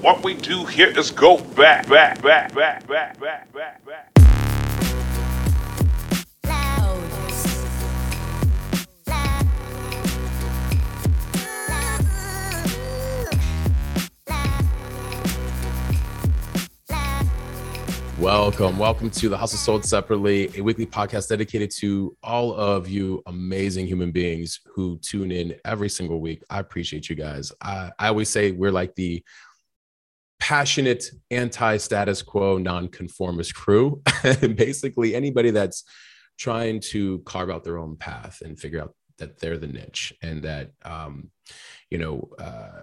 What we do here is go back, back, back, back, back, back, back, back. Welcome. Welcome to The Hustle Sold Separately, a weekly podcast dedicated to all of you amazing human beings who tune in every single week. I appreciate you guys. I, I always say we're like the passionate anti-status quo non-conformist crew. Basically anybody that's trying to carve out their own path and figure out that they're the niche and that um, you know uh,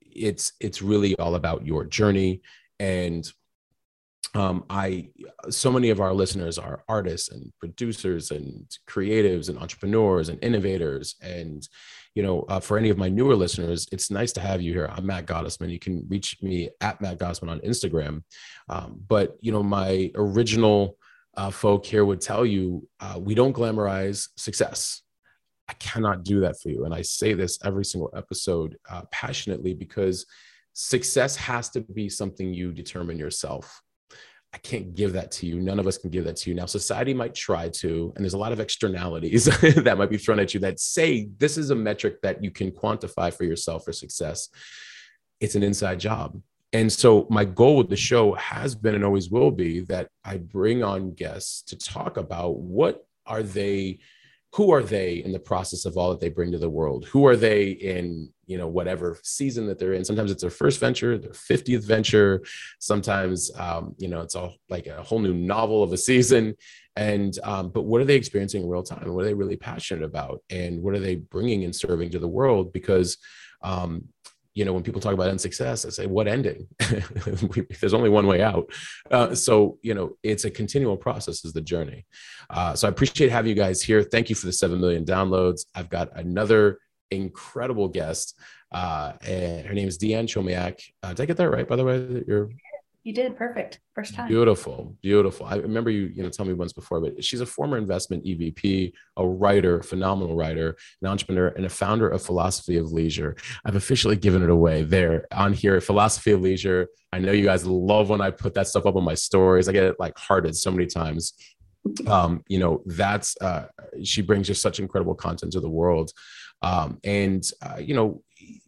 it's it's really all about your journey. And um, I so many of our listeners are artists and producers and creatives and entrepreneurs and innovators and you know uh, for any of my newer listeners it's nice to have you here. I'm Matt Gottesman. You can reach me at Matt Gottesman on Instagram. Um, but you know my original uh, folk here would tell you uh, we don't glamorize success. I cannot do that for you. And I say this every single episode uh, passionately because success has to be something you determine yourself I can't give that to you. None of us can give that to you. Now, society might try to, and there's a lot of externalities that might be thrown at you that say this is a metric that you can quantify for yourself for success. It's an inside job. And so, my goal with the show has been and always will be that I bring on guests to talk about what are they who are they in the process of all that they bring to the world? Who are they in you know whatever season that they're in? Sometimes it's their first venture their 50th venture. Sometimes um, you know it's all like a whole new novel of a season. And um, but what are they experiencing in real time? What are they really passionate about? And what are they bringing and serving to the world? Because um, you know, when people talk about end success, I say, what ending? There's only one way out. Uh, so, you know, it's a continual process is the journey. Uh, so I appreciate having you guys here. Thank you for the 7 million downloads. I've got another incredible guest. Uh, and her name is Deanne Chomiak. Uh, did I get that right, by the way? You're you did perfect first time. Beautiful, beautiful. I remember you, you know, tell me once before, but she's a former investment EVP, a writer, phenomenal writer, an entrepreneur, and a founder of Philosophy of Leisure. I've officially given it away there on here. Philosophy of Leisure. I know you guys love when I put that stuff up on my stories. I get it like hearted so many times. Um, you know, that's uh, she brings just such incredible content to the world. Um, and uh, you know,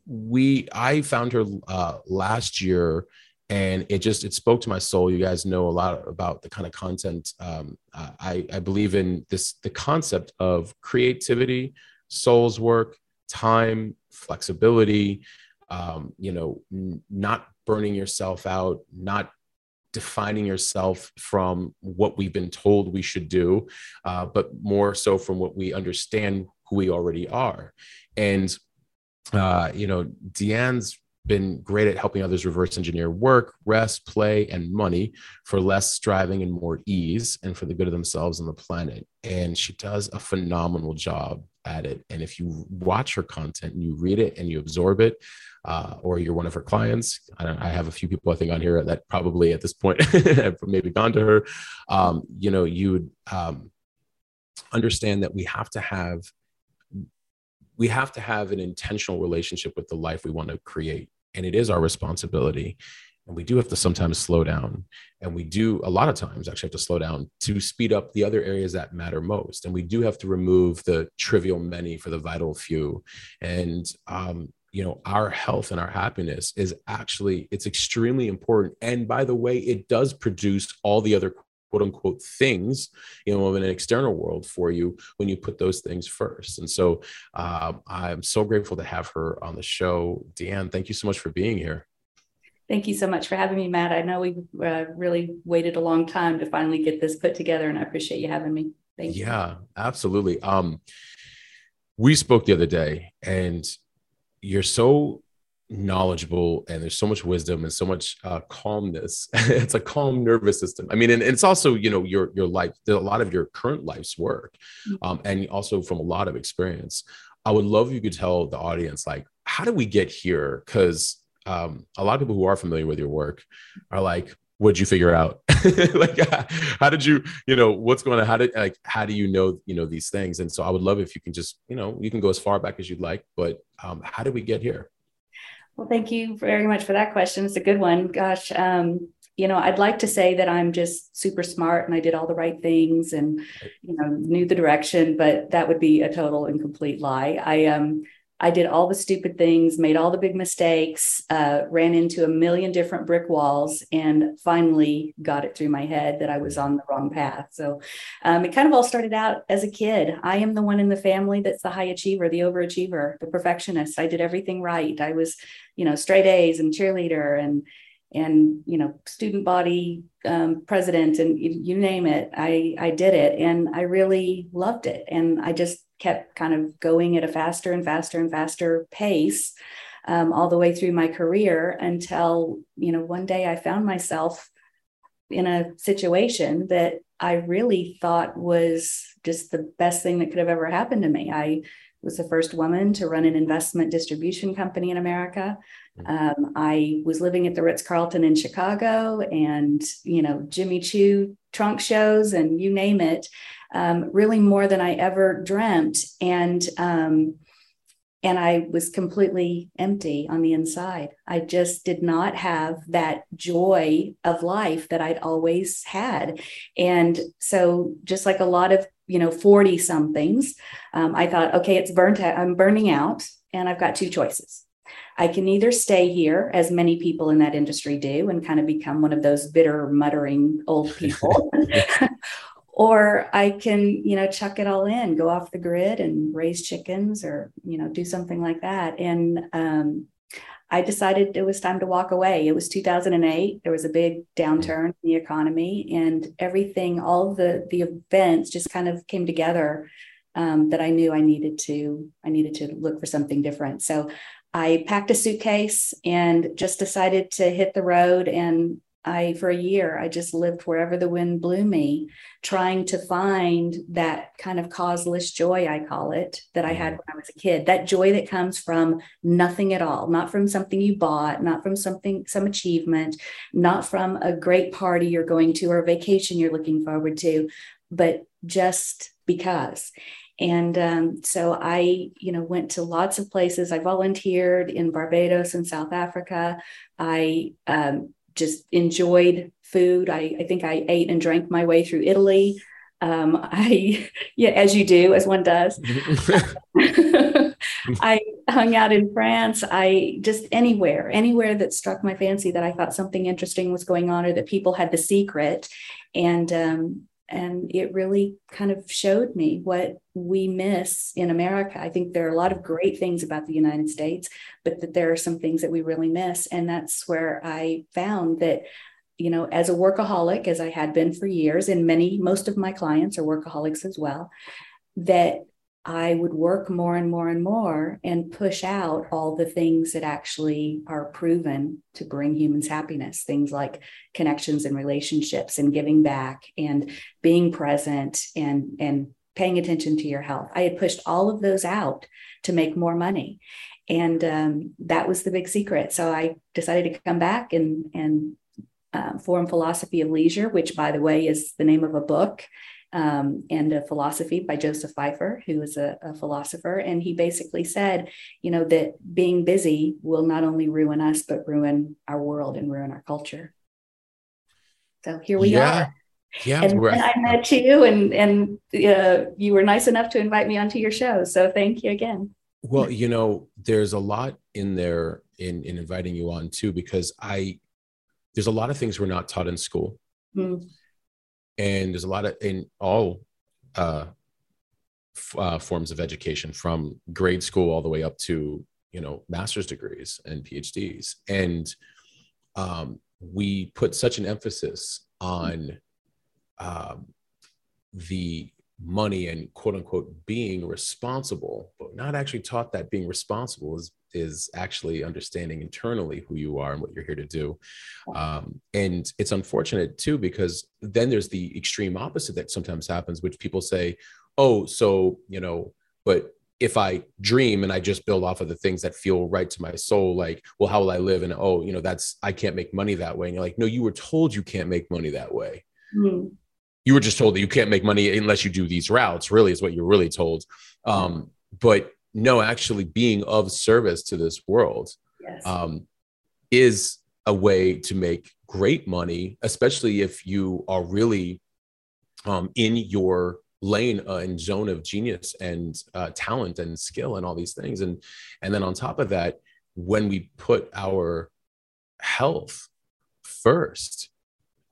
we I found her uh, last year and it just it spoke to my soul. You guys know a lot about the kind of content um, I, I believe in this the concept of creativity soul's work time flexibility um, you know n- not burning yourself out not defining yourself from what we've been told we should do uh, but more so from what we understand who we already are. And uh, you know deanne's been great at helping others reverse engineer work, rest, play, and money for less striving and more ease and for the good of themselves and the planet. And she does a phenomenal job at it. And if you watch her content and you read it and you absorb it, uh, or you're one of her clients, I, I, have a few people I think on here that probably at this point have maybe gone to her. Um, you know, you would um, understand that we have to have we have to have an intentional relationship with the life we want to create and it is our responsibility. And we do have to sometimes slow down. And we do a lot of times actually have to slow down to speed up the other areas that matter most. And we do have to remove the trivial many for the vital few. And um, you know our health and our happiness is actually it's extremely important. And by the way it does produce all the other quote unquote things you know in an external world for you when you put those things first. And so uh, i'm so grateful to have her on the show. Deanne thank you so much for being here. Thank you so much for having me matt. I know we've uh, really waited a long time to finally get this put together and i appreciate you having me. Thank you. Yeah absolutely. Um we spoke the other day and you're so knowledgeable and there's so much wisdom and so much uh, calmness. It's a calm nervous system. I mean and, and, it's also you know your your life a lot of your current life's work mm-hmm. um, and also from a lot of experience. I would love if you could tell the audience like how do we get here? Because um, a lot of people who are familiar with your work are like what'd you figure out? Like how did you you know what's going on? How did like how do you know you know these things? And so i would love if you can just you know you can go as far back as you'd like but um, how did we get here Well, thank you very much for that question. It's a good one. Gosh, um, you know, I'd like to say that I'm just super smart and I did all the right things and, you know, knew the direction, but that would be a total and complete lie. I um I did all the stupid things, made all the big mistakes, uh, ran into a million different brick walls, and finally got it through my head that I was on the wrong path. So um, it kind of all started out as a kid. I am the one in the family that's the high achiever, the overachiever, the perfectionist. I did everything right. I was, you know, straight A's and cheerleader and and you know student body um, president and you, name it. I i did it and i really loved it. And i just kept kind of going at a faster and faster and faster pace um, all the way through my career until you know one day i found myself in a situation that i really thought was just the best thing that could have ever happened to me. I was the first woman to run an investment distribution company in america mm. um, i was living at the ritz-carlton in chicago and you know jimmy choo trunk shows and you name it um, really more than I ever dreamt. And um, and I was completely empty on the inside. I just did not have that joy of life that I'd always had. And so, just like a lot of you know 40 somethings, um, I thought, okay, it's burnt out. I'm burning out, and I've got two choices. I can either stay here, as many people in that industry do, and kind of become one of those bitter, muttering old people, or I can, you know, chuck it all in, go off the grid and raise chickens or, you know, do something like that. And um, I decided it was time to walk away. It was 2008. There was a big downturn in the economy and everything, all the, the events just kind of came together um, that I knew I needed to, I needed to look for something different. So I packed a suitcase and just decided to hit the road and I, for a year, I just lived wherever the wind blew me, trying to find that kind of causeless joy, I call it, that I had mm-hmm. when I was a kid. That joy that comes from nothing at all, not from something you bought, not from something, some achievement, not from a great party you're going to or a vacation you're looking forward to, but just because. And um, so I, you know, went to lots of places. I volunteered in Barbados and South Africa. I um, just enjoyed food. I, I think I ate and drank my way through Italy. Um, I, yeah, as you do, as one does. I hung out in France. I just anywhere, anywhere that struck my fancy that I thought something interesting was going on or that people had the secret. And um, and it really kind of showed me what we miss in America. I think there are a lot of great things about the United States, but that there are some things that we really miss. And that's where I found that, you know, as a workaholic, as I had been for years, and many, most of my clients are workaholics as well, that I would work more and more and more and push out all the things that actually are proven to bring humans happiness. Things like connections and relationships and giving back and being present and, and paying attention to your health. I had pushed all of those out to make more money. And um, that was the big secret. So I decided to come back and, and uh, form Philosophy of Leisure, which, by the way, is the name of a book um, and a philosophy by Joseph Pfeiffer, who is a, a, philosopher. And he basically said, you know, that being busy will not only ruin us, but ruin our world and ruin our culture. So here we yeah. are. Yeah, and I met you, and and uh, you were nice enough to invite me onto your show. So thank you again. Well, you know, there's a lot in there in in inviting you on too, because I there's a lot of things we're not taught in school. Mm and there's a lot of in all uh, f- uh, forms of education from grade school all the way up to you know master's degrees and phds and um, we put such an emphasis on um, the money and quote unquote being responsible but not actually taught that being responsible is is actually understanding internally who you are and what you're here to do. Um, and it's unfortunate too, because then there's the extreme opposite that sometimes happens, which people say, oh, so, you know, but if I dream and I just build off of the things that feel right to my soul, like, well, how will I live? And oh, you know, that's, I can't make money that way. And you're like, no, you were told you can't make money that way. Mm-hmm. You were just told that you can't make money unless you do these routes, really, is what you're really told. Um, but no, actually being of service to this world. yes. um, is a way to make great money, especially if you are really um, in your lane uh, and zone of genius and uh, talent and skill and all these things. And and then on top of that, when we put our health first,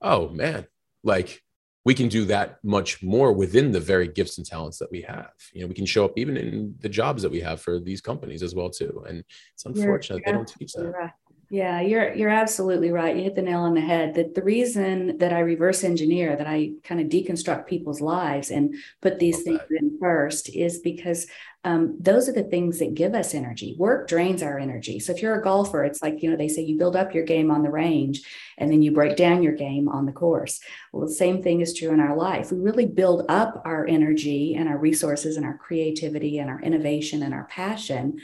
oh man, like we can do that much more within the very gifts and talents that we have. You know, we can show up even in the jobs that we have for these companies as well too. And it's unfortunate they don't teach that. Right. Yeah, you're you're absolutely right. You hit the nail on the head. That the reason that I reverse engineer, that I kind of deconstruct people's lives and put these things in first, is because um, those are the things that give us energy. Work drains our energy. So if you're a golfer, it's like you know they say you build up your game on the range, and then you break down your game on the course. Well, the same thing is true in our life. We really build up our energy and our resources and our creativity and our innovation and our passion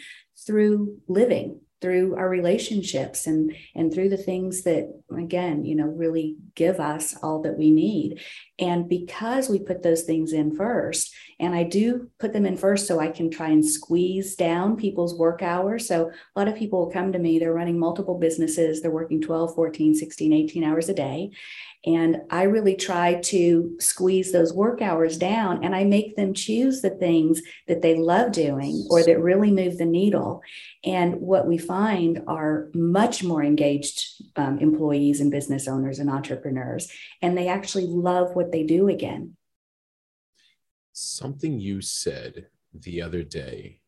through living through our relationships and and through the things that again you know really give us all that we need. And because we put those things in first and i do put them in first so i can try and squeeze down people's work hours. So a lot of people will come to me they're running multiple businesses they're working 12 14 16 18 hours a day and I really try to squeeze those work hours down and I make them choose the things that they love doing or that really move the needle. And what we find are much more engaged um, employees and business owners and entrepreneurs, and they actually love what they do again. Something you said the other day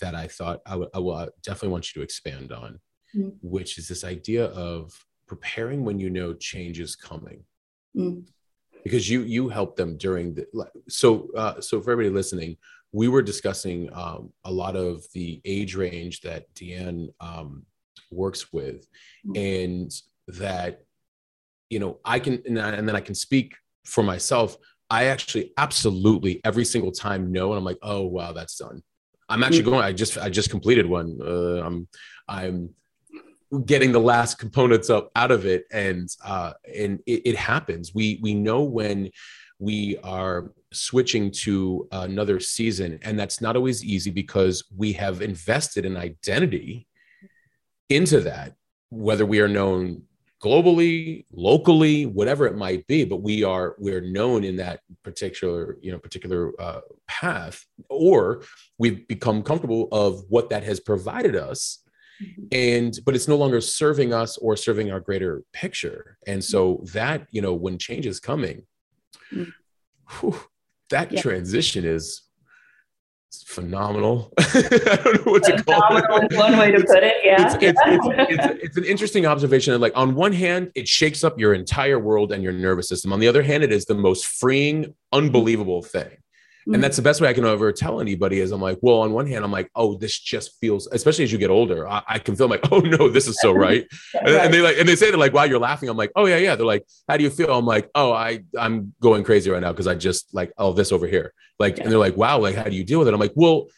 that I thought I, w- I will definitely want you to expand on, mm-hmm. which is this idea of preparing when you know change is coming mm. because you you help them during the so uh, so for everybody listening we were discussing um, a lot of the age range that deanne um, works with mm. and that you know i can and, I, and then i can speak for myself i actually absolutely every single time know and i'm like oh wow that's done i'm actually mm. going i just i just completed one uh, i'm i'm getting the last components up out of it. And uh and it, it happens. We we know when we are switching to another season and that's not always easy because we have invested an identity into that whether we are known globally locally whatever it might be but we are we're known in that particular you know particular uh, path or we've become comfortable of what that has provided us Mm-hmm. and but it's no longer serving us or serving our greater picture and so that you know when change is coming mm. whew, that yeah. transition is phenomenal. I don't know what to call it. One way to put it, yeah. It's, it's, it's, it's, it's, an interesting observation. Like on one hand, it shakes up your entire world and your nervous system. On the other hand, it is the most freeing, unbelievable thing. Mm-hmm. And that's the best way I can ever tell anybody is I'm like, well, on one hand, I'm like, oh, this just feels, especially as you get older, I, I can feel like, oh no, this is so right. right. and, they like, and they say they're like, wow, you're laughing. I'm like, oh yeah, yeah. They're like, how do you feel? I'm like, oh, I, I'm going crazy right now because I just like, oh, this over here. Like, yeah. and they're like, wow, like, how do you deal with it? I'm like, well,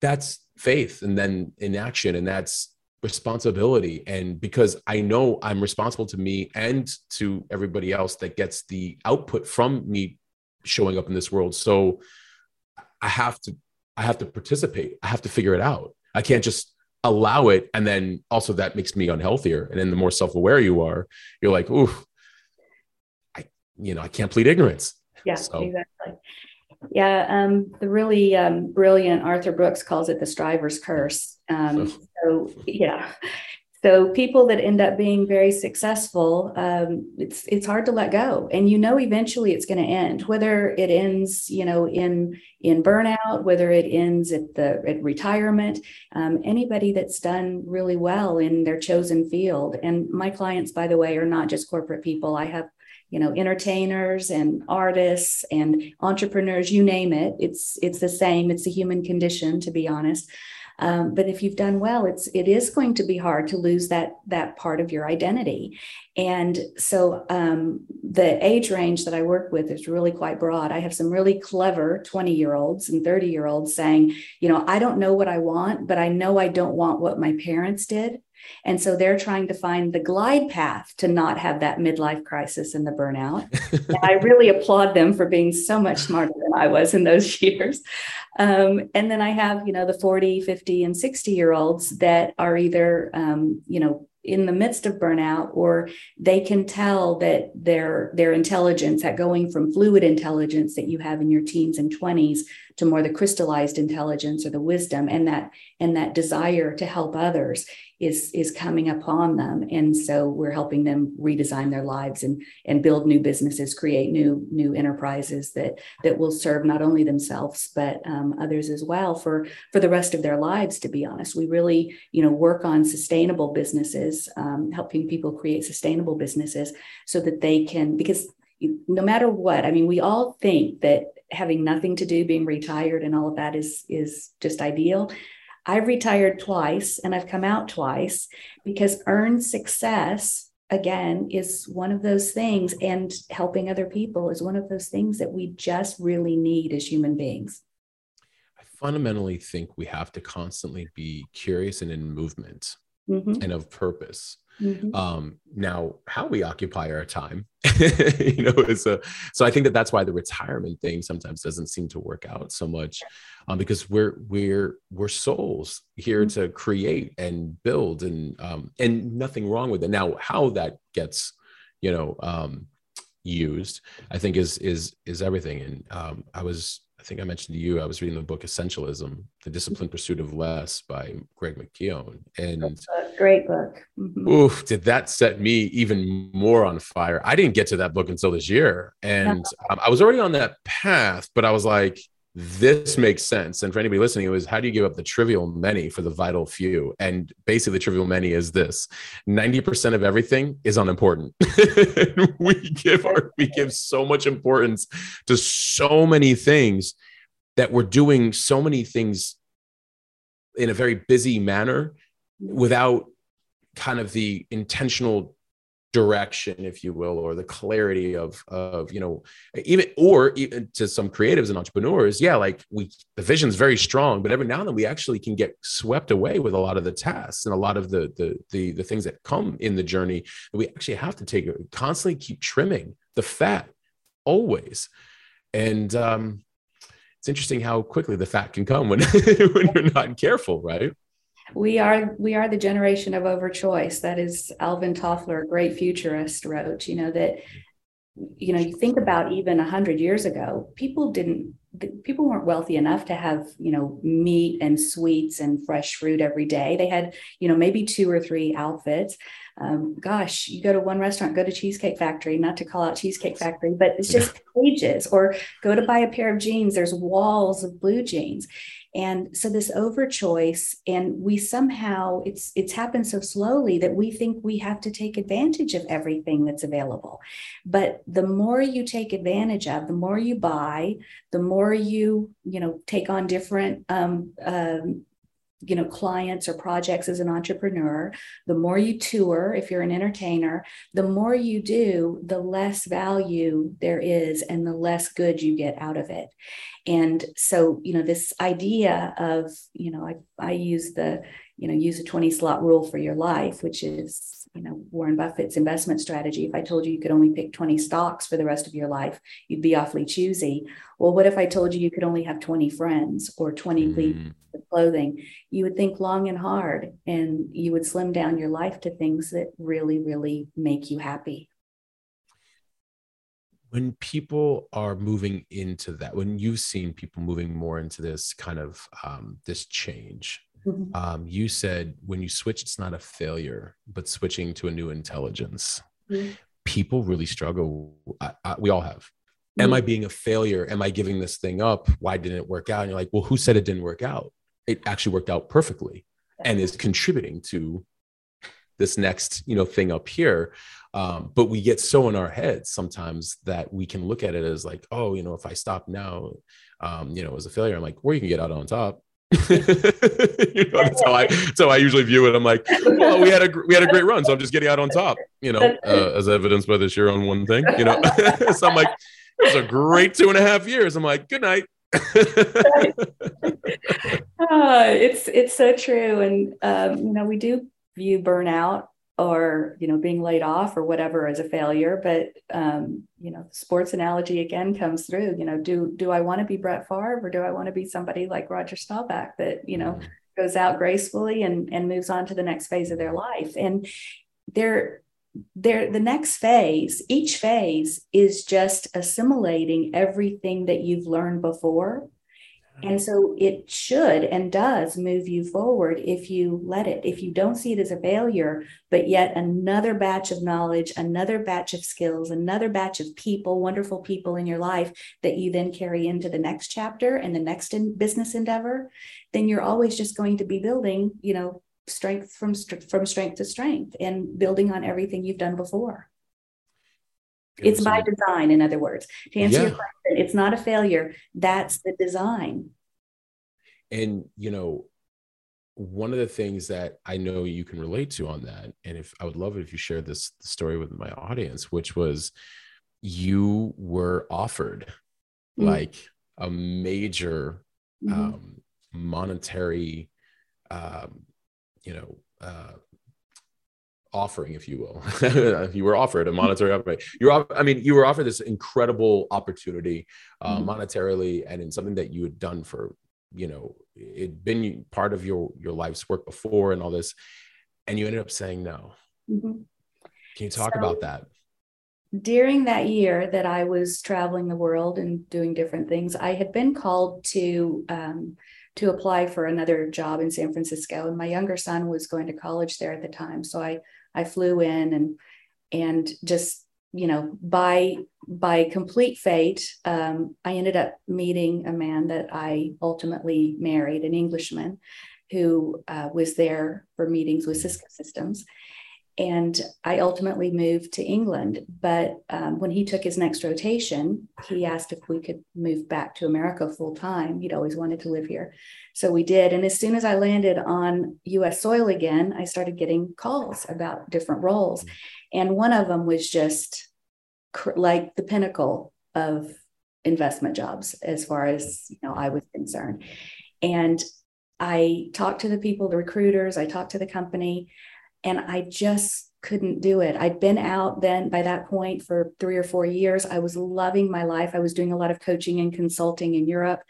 that's faith and then in action. And that's responsibility. And because I know I'm responsible to me and to everybody else that gets the output from me showing up in this world. So I have to I have to participate. I have to figure it out. I can't just allow it and then also that makes me unhealthier. And then the more self-aware you are, you're like, ooh, I you know, I can't plead ignorance. Yeah, so. exactly. Yeah, um, the really um, brilliant Arthur Brooks calls it the striver's curse. Um, so yeah, so people that end up being very successful, um, it's it's hard to let go, and you know eventually it's going to end. Whether it ends, you know, in in burnout, whether it ends at the at retirement, um, anybody that's done really well in their chosen field. And my clients, by the way, are not just corporate people. I have you know entertainers and artists and entrepreneurs you name it it's it's the same it's a human condition to be honest um, but if you've done well, it's it is going to be hard to lose that that part of your identity. And so um, the age range that I work with is really quite broad. I have some really clever 20 year olds and 30 year olds saying, you know, I don't know what I want, but I know I don't want what my parents did. And so they're trying to find the glide path to not have that midlife crisis and the burnout. and I really applaud them for being so much smarter than I was in those years. Um, and then I have, you know, the 40, 50, and 60 year olds that are either, um, you know, in the midst of burnout or they can tell that their their intelligence at going from fluid intelligence that you have in your teens and 20s to more the crystallized intelligence or the wisdom and that and that desire to help others is is coming upon them. And so we're helping them redesign their lives and and build new businesses create new new enterprises that that will serve not only themselves but um, others as well for for the rest of their lives to be honest. We really you know work on sustainable businesses um, helping people create sustainable businesses so that they can because no matter what i mean we all think that having nothing to do being retired and all of that is is just ideal I've retired twice and I've come out twice because earned success, again, is one of those things, and helping other people is one of those things that we just really need as human beings. I fundamentally think we have to constantly be curious and in movement mm-hmm. and of purpose. Mm-hmm. Um, now, how we occupy our time, you know, is a so I think that that's why the retirement thing sometimes doesn't seem to work out so much, um, because we're we're we're souls here mm-hmm. to create and build and um, and nothing wrong with it. Now, how that gets, you know, um, used, I think is is is everything. And um, I was I think I mentioned to you, I was reading the book Essentialism, The Disciplined Pursuit of Less by Greg McKeown. And great book. Mm-hmm. Oof, did that set me even more on fire? I didn't get to that book until this year. And um, I was already on that path, but I was like, this makes sense. And for anybody listening, it was how do you give up the trivial many for the vital few? And basically, the trivial many is this 90% of everything is unimportant. we give our, we give so much importance to so many things that we're doing so many things in a very busy manner without kind of the intentional direction if you will or the clarity of of you know even or even to some creatives and entrepreneurs yeah like we the vision's very strong but every now and then we actually can get swept away with a lot of the tasks and a lot of the the the, the things that come in the journey that we actually have to take constantly keep trimming the fat always. And um it's interesting how quickly the fat can come when when you're not careful right we are we are the generation of overchoice. That is alvin toffler a great futurist wrote you know that you know you think about even 100 years ago people didn't people weren't wealthy enough to have you know meat and sweets and fresh fruit every day. They had you know maybe two or three outfits. Um, gosh you go to one restaurant go to cheesecake factory not to call out cheesecake factory but it's just pages. Or go to buy a pair of jeans. There's walls of blue jeans and so this overchoice and we somehow it's it's happened so slowly that we think we have to take advantage of everything that's available. But the more you take advantage of the more you buy the more you you know take on different um, um, you know clients or projects as an entrepreneur the more you tour if you're an entertainer the more you do the less value there is and the less good you get out of it and so you know this idea of you know i, I use the you know use a 20 slot rule for your life which is you know warren buffett's investment strategy. If i told you you could only pick 20 stocks for the rest of your life you'd be awfully choosy. Well what if i told you you could only have 20 friends or 20 mm. of clothing, you would think long and hard and you would slim down your life to things that really, really make you happy. When people are moving into that, when you've seen people moving more into this kind of um, this change, mm-hmm. um, you said when you switch, it's not a failure, but switching to a new intelligence. Mm-hmm. People really struggle. I, I, we all have am I mm-hmm. being a failure? Am I giving this thing up? Why didn't it work out? And you're like, well, who said it didn't work out? it actually worked out perfectly and is contributing to this next you know thing up here um, but we get so in our heads sometimes that we can look at it as like oh you know if i stop now um, you know as a failure i'm like where you can get out on top you know, that's how I that's how I usually view it. I'm like, well, we had a we had a great run, so I'm just getting out on top, you know, uh, as evidenced by this year on one thing, you know. so I'm like, it was a great two and a half years. I'm like, good night. uh, it's it's so true, and um, you know we do view burnout or you know being laid off or whatever as a failure but um, you know sports analogy again comes through you know do do i want to be brett Favre or do i want to be somebody like roger staubach that you know mm-hmm. goes out gracefully and and moves on to the next phase of their life and they're there the next phase each phase is just assimilating everything that you've learned before and so it should and does move you forward if you let it. If you don't see it as a failure, but yet another batch of knowledge, another batch of skills, another batch of people, wonderful people in your life that you then carry into the next chapter and the next in business endeavor, then you're always just going to be building, you know, strength from from strength to strength and building on everything you've done before. It's by design, in other words. To answer yeah. your question, it's not a failure. That's the design. And, you know, one of the things that I know you can relate to on that, and if I would love it if you share this story with my audience, which was you were offered mm-hmm. like a major mm-hmm. um, monetary, um, you know, uh, offering, if you will. you were offered a monetary offer. You were, I mean, you were offered this incredible opportunity uh, mm-hmm. monetarily and in something that you had done for, you know, it'd been part of your your life's work before and all this, and you ended up saying no. Mm-hmm. Can you talk so, about that? During that year that I was traveling the world and doing different things, I had been called to um, to apply for another job in San Francisco, and my younger son was going to college there at the time. So I I flew in and and just you know by by complete fate um, i ended up meeting a man that i ultimately married an englishman who uh, was there for meetings with cisco systems and I ultimately moved to England. But um, when he took his next rotation, he asked if we could move back to America full time. He'd always wanted to live here. So we did. And as soon as I landed on US soil again, I started getting calls about different roles. And one of them was just cr- like the pinnacle of investment jobs, as far as you know, I was concerned. And I talked to the people, the recruiters, I talked to the company and I just couldn't do it. I'd been out then by that point for three or four years. I was loving my life. I was doing a lot of coaching and consulting in Europe.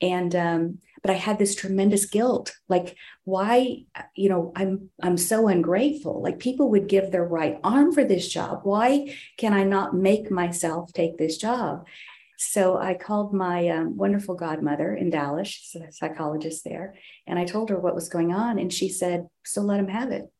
And, um, but I had this tremendous guilt. Like, why, you know, I'm, I'm so ungrateful. Like, people would give their right arm for this job. Why can I not make myself take this job? So I called my um, wonderful godmother in Dallas, she's a psychologist there, and I told her what was going on. And she said, So let him have it.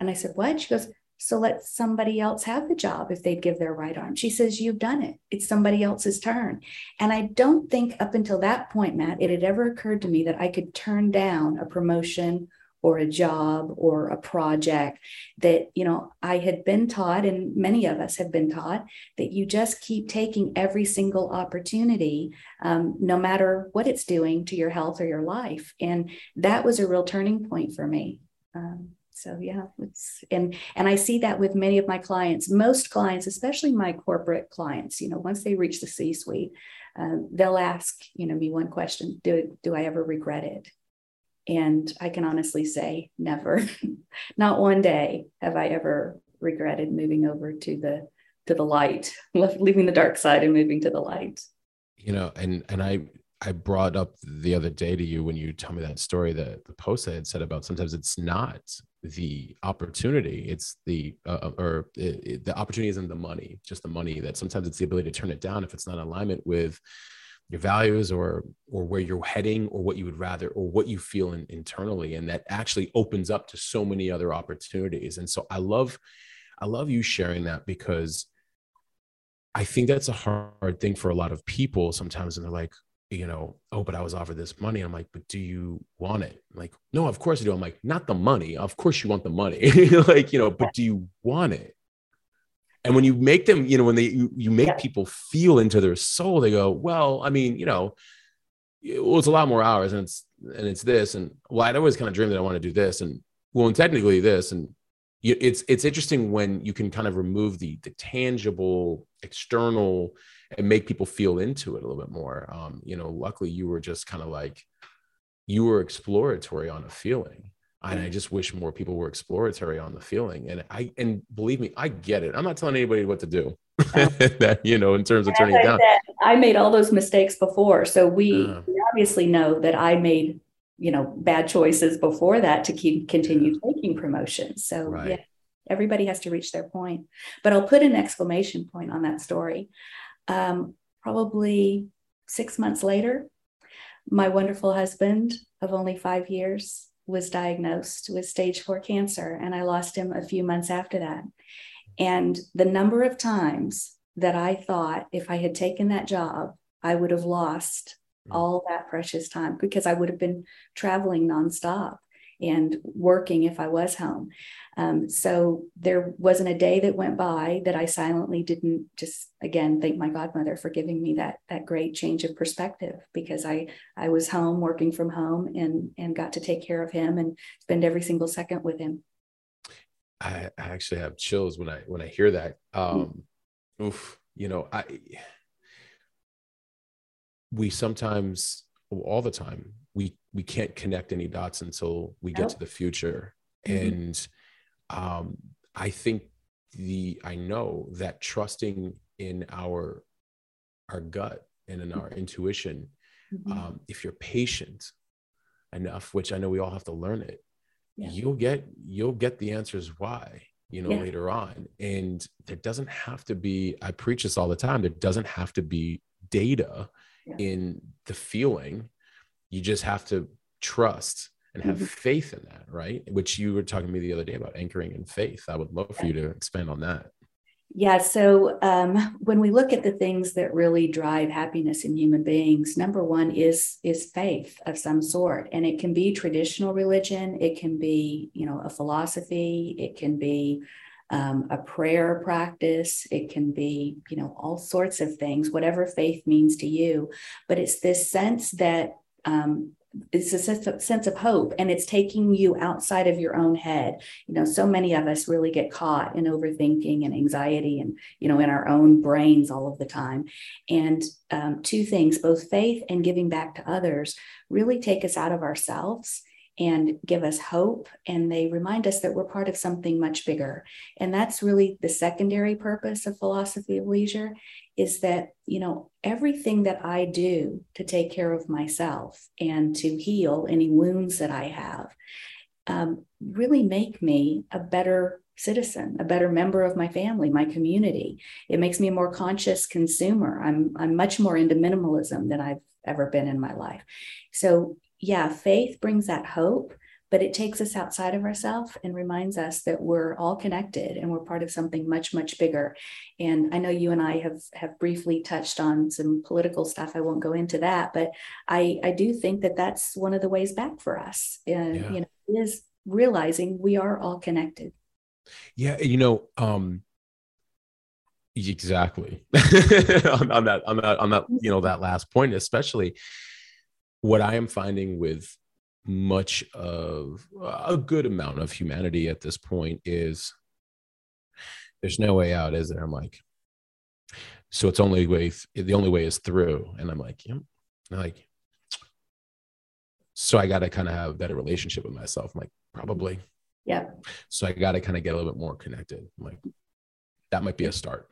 And I said, What? She goes, So let somebody else have the job if they'd give their right arm. She says, You've done it. It's somebody else's turn. And I don't think up until that point, Matt, it had ever occurred to me that I could turn down a promotion or a job or a project that you know i had been taught and many of us have been taught that you just keep taking every single opportunity um, no matter what it's doing to your health or your life and that was a real turning point for me um, so yeah it's and and i see that with many of my clients. Most clients especially my corporate clients you know once they reach the c suite um, they'll ask you know me one question do, do i ever regret it? And i can honestly say never. Not one day have i ever regretted moving over to the to the light leaving the dark side and moving to the light. You know and and i I brought up the other day to you when you tell me that story that the post I had said about sometimes it's not the opportunity. It's the uh, uh or it, it, the opportunity isn't the money just the money that sometimes it's the ability to turn it down if it's not in alignment with your values or or where you're heading or what you would rather or what you feel in, internally. And that actually opens up to so many other opportunities. And so i love i love you sharing that because i think that's a hard thing for a lot of people sometimes. And they're like you know, oh, but I was offered this money. I'm like, but do you want it? I'm like, no, of course I do. I'm like, not the money. Of course you want the money. like, you know, but do you want it? And when you make them, you know, when they you, you make yeah. people feel into their soul, they go, well, I mean, you know, well, it's a lot more hours and it's and it's this. And well, I'd always kind of dreamed that I want to do this. And well, and technically this. And you, it's it's interesting when you can kind of remove the the tangible external and make people feel into it a little bit more. Um, you know, luckily you were just kind of like you were exploratory on a feeling. and I just wish more people were exploratory on the feeling. And I and believe me, I get it. I'm not telling anybody what to do. that you know, in terms of turning it down. I made all those mistakes before, so we, we obviously know that I made you know bad choices before that to keep continue taking promotions. So right. yeah, everybody has to reach their point. But I'll put an exclamation point on that story. Um, probably six months later, my wonderful husband of only five years was diagnosed with stage four cancer, and I lost him a few months after that. And the number of times that I thought if I had taken that job, I would have lost mm. all that precious time because I would have been traveling nonstop and working if I was home. Um, so there wasn't a day that went by that I silently didn't just again thank my godmother for giving me that that great change of perspective because I I was home working from home and and got to take care of him and spend every single second with him. I, I actually have chills when I when I hear that. Um, mm. Oof, you know I we sometimes all the time we we can't connect any dots until we get to the future mm-hmm. and um i think the i know that trusting in our our gut and in our mm-hmm. intuition mm-hmm. um if you're patient enough which i know we all have to learn it yeah. you'll get you'll get the answers why you know yeah. later on and there doesn't have to be i preach this all the time there doesn't have to be data yeah. in the feeling you just have to trust and have mm-hmm. faith in that right? Which you were talking to me the other day about anchoring in faith. I would love for you to expand on that. Yeah so um, when we look at the things that really drive happiness in human beings number one is is faith of some sort. And it can be traditional religion it can be you know a philosophy it can be um, a prayer practice it can be you know all sorts of things whatever faith means to you. But it's this sense that um, it's a sense of, hope and it's taking you outside of your own head. You know so many of us really get caught in overthinking and anxiety and you know in our own brains all of the time. And um, two things both faith and giving back to others really take us out of ourselves and give us hope and they remind us that we're part of something much bigger. And that's really the secondary purpose of philosophy of leisure is that you know everything that i do to take care of myself and to heal any wounds that i have um, really make me a better citizen a better member of my family my community. It makes me a more conscious consumer. I'm i'm much more into minimalism than i've ever been in my life. So yeah, faith brings that hope, but it takes us outside of ourselves and reminds us that we're all connected and we're part of something much, much bigger. And I know you and I have have briefly touched on some political stuff. I won't go into that, but I I do think that that's one of the ways back for us. And yeah. you know, is realizing we are all connected. Yeah, you know, um, exactly on, on that on that on that you know that last point especially what I am finding with much of a good amount of humanity at this point is there's no way out, is there? I'm like, so it's only way the only way is through, and I'm like, yeah, like, so I got to kind of have better relationship with myself. I'm like, probably, yeah. So I got to kind of get a little bit more connected. I'm like, that might be a start.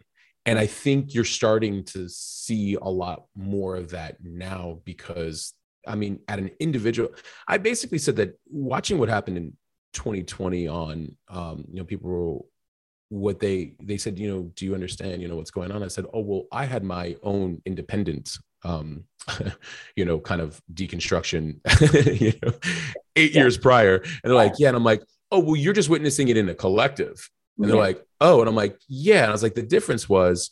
And I think you're starting to see a lot more of that now because I mean, at an individual, I basically said that watching what happened in 2020 on, um, you know, people were, what they they said, you know, do you understand, you know, what's going on? I said, oh well, I had my own independent, um, you know, kind of deconstruction, you know, eight yeah. years prior, and they're like, yeah, and I'm like, oh well, you're just witnessing it in a collective, and they're like, oh, and I'm like, yeah, and I was like, the difference was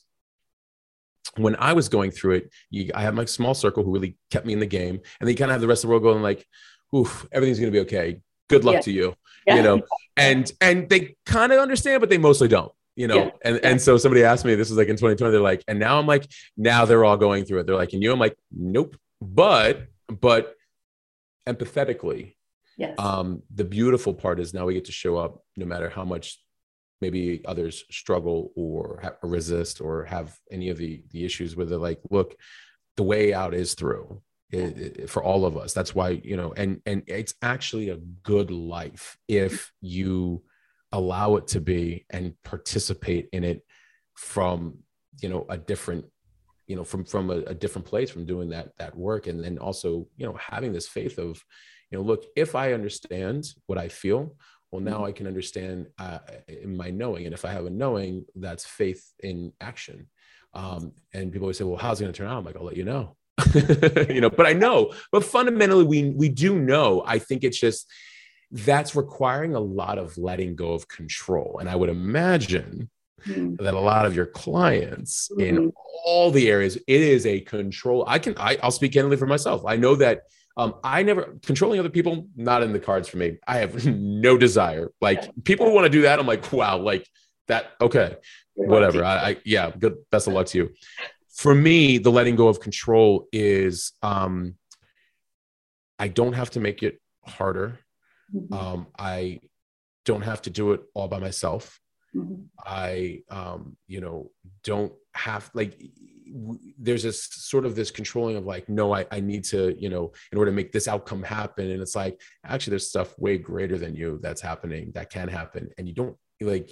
when I was going through it, you, I had my small circle who really kept me in the game, and then you kind of have the rest of the world going like, "Oof, everything's gonna be okay. Good luck yeah. to you," yeah. you know. And and they kind of understand, but they mostly don't, you know. Yeah. And and so somebody asked me, this was like in 2020. They're like, and now I'm like, now they're all going through it. They're like, and you? I'm like, nope. But but empathetically, yes. Um, the beautiful part is now we get to show up, no matter how much maybe others struggle or, ha- resist or have any of the the issues where they're like look the way out is through it, it, for all of us. That's why you know and and it's actually a good life if you allow it to be and participate in it from you know a different you know from from a, a, different place from doing that that work. And then also you know having this faith of you know look if i understand what i feel well now mm-hmm. i can understand uh, in my knowing and if i have a knowing that's faith in action um, and people always say well how's it going to turn out i'm like i'll let you know you know but i know but fundamentally we we do know i think it's just that's requiring a lot of letting go of control. And I would imagine mm-hmm. that a lot of your clients mm-hmm. in all the areas, it is a control. I can, I, I'll speak candidly for myself. I know that um, I never controlling other people, not in the cards for me. I have no desire. Like people want to do that. I'm like, wow, like that. Okay, whatever. I, I yeah, good. Best of luck to you. For me, the letting go of control is um, I don't have to make it harder. Mm-hmm. Um, I don't have to do it all by myself. Mm-hmm. I, um, you know, don't have like, there's this sort of this controlling of like, no, I, I need to, you know, in order to make this outcome happen. And it's like, actually, there's stuff way greater than you that's happening that can happen. And you don't like,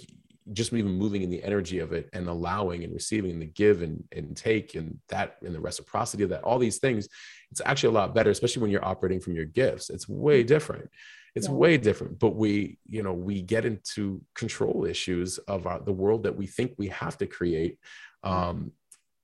just even moving in the energy of it and allowing and receiving and the give and, and take and that and the reciprocity of that all these things it's actually a lot better especially when you're operating from your gifts it's way mm-hmm. different it's yeah. way different but we you know we get into control issues of our, the world that we think we have to create um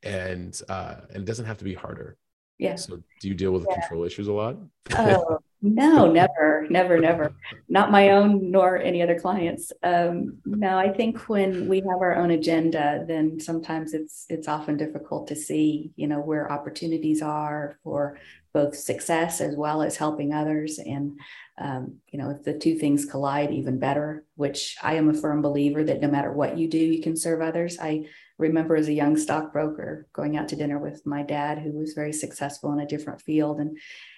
and uh and it doesn't have to be harder. Yeah. So do you deal with yeah. control issues a lot? Oh no never never never. Not my own nor any other clients. Um no i think when we have our own agenda then sometimes it's it's often difficult to see you know where opportunities are for both success as well as helping others. And um, you know, if the two things collide, even better, which I am a firm believer that no matter what you do, you can serve others. I remember as a young stockbroker going out to dinner with my dad, who was very successful in a different field, and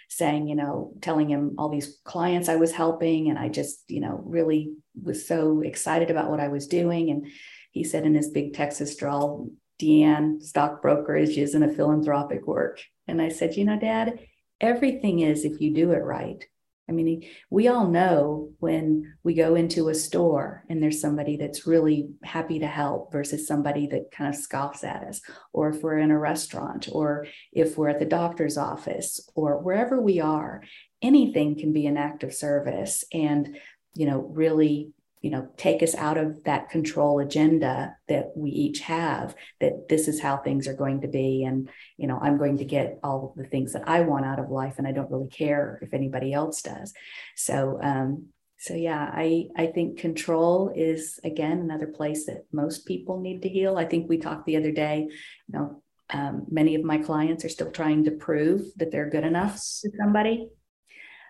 saying, you know, telling him all these clients I was helping. And I just, you know, really was so excited about what I was doing. And he said in his big Texas drawl, Deanne, stockbrokerage isn't a philanthropic work. And I said, you know, dad, everything is if you do it right. I mean, we all know when we go into a store and there's somebody that's really happy to help versus somebody that kind of scoffs at us, or if we're in a restaurant, or if we're at the doctor's office, or wherever we are, anything can be an act of service. And, you know, really you know take us out of that control agenda that we each have that this is how things are going to be and you know i'm going to get all the things that i want out of life and i don't really care if anybody else does. So um so yeah i i think control is again another place that most people need to heal. I think we talked the other day you know um, many of my clients are still trying to prove that they're good enough to somebody.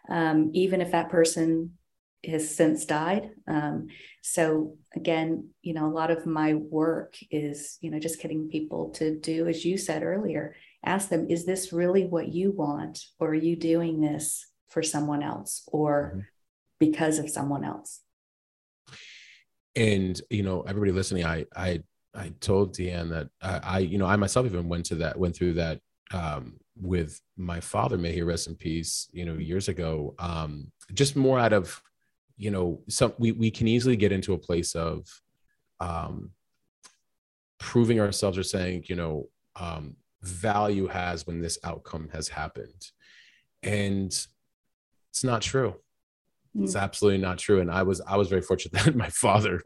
Um, even if that person has since died. Um, so again, you know, a lot of my work is, you know, just getting people to do, as you said earlier, ask them, is this really what you want? Or are you doing this for someone else or mm-hmm. because of someone else? And, you know, everybody listening, I, I, I told Deanne that I, I, you know, I myself even went to that, went through that, um, with my father, may he rest in peace, you know, years ago, um, just more out of you know some we, we can easily get into a place of um proving ourselves or saying you know um value has when this outcome has happened and it's not true it's mm. absolutely not true and i was i was very fortunate that my father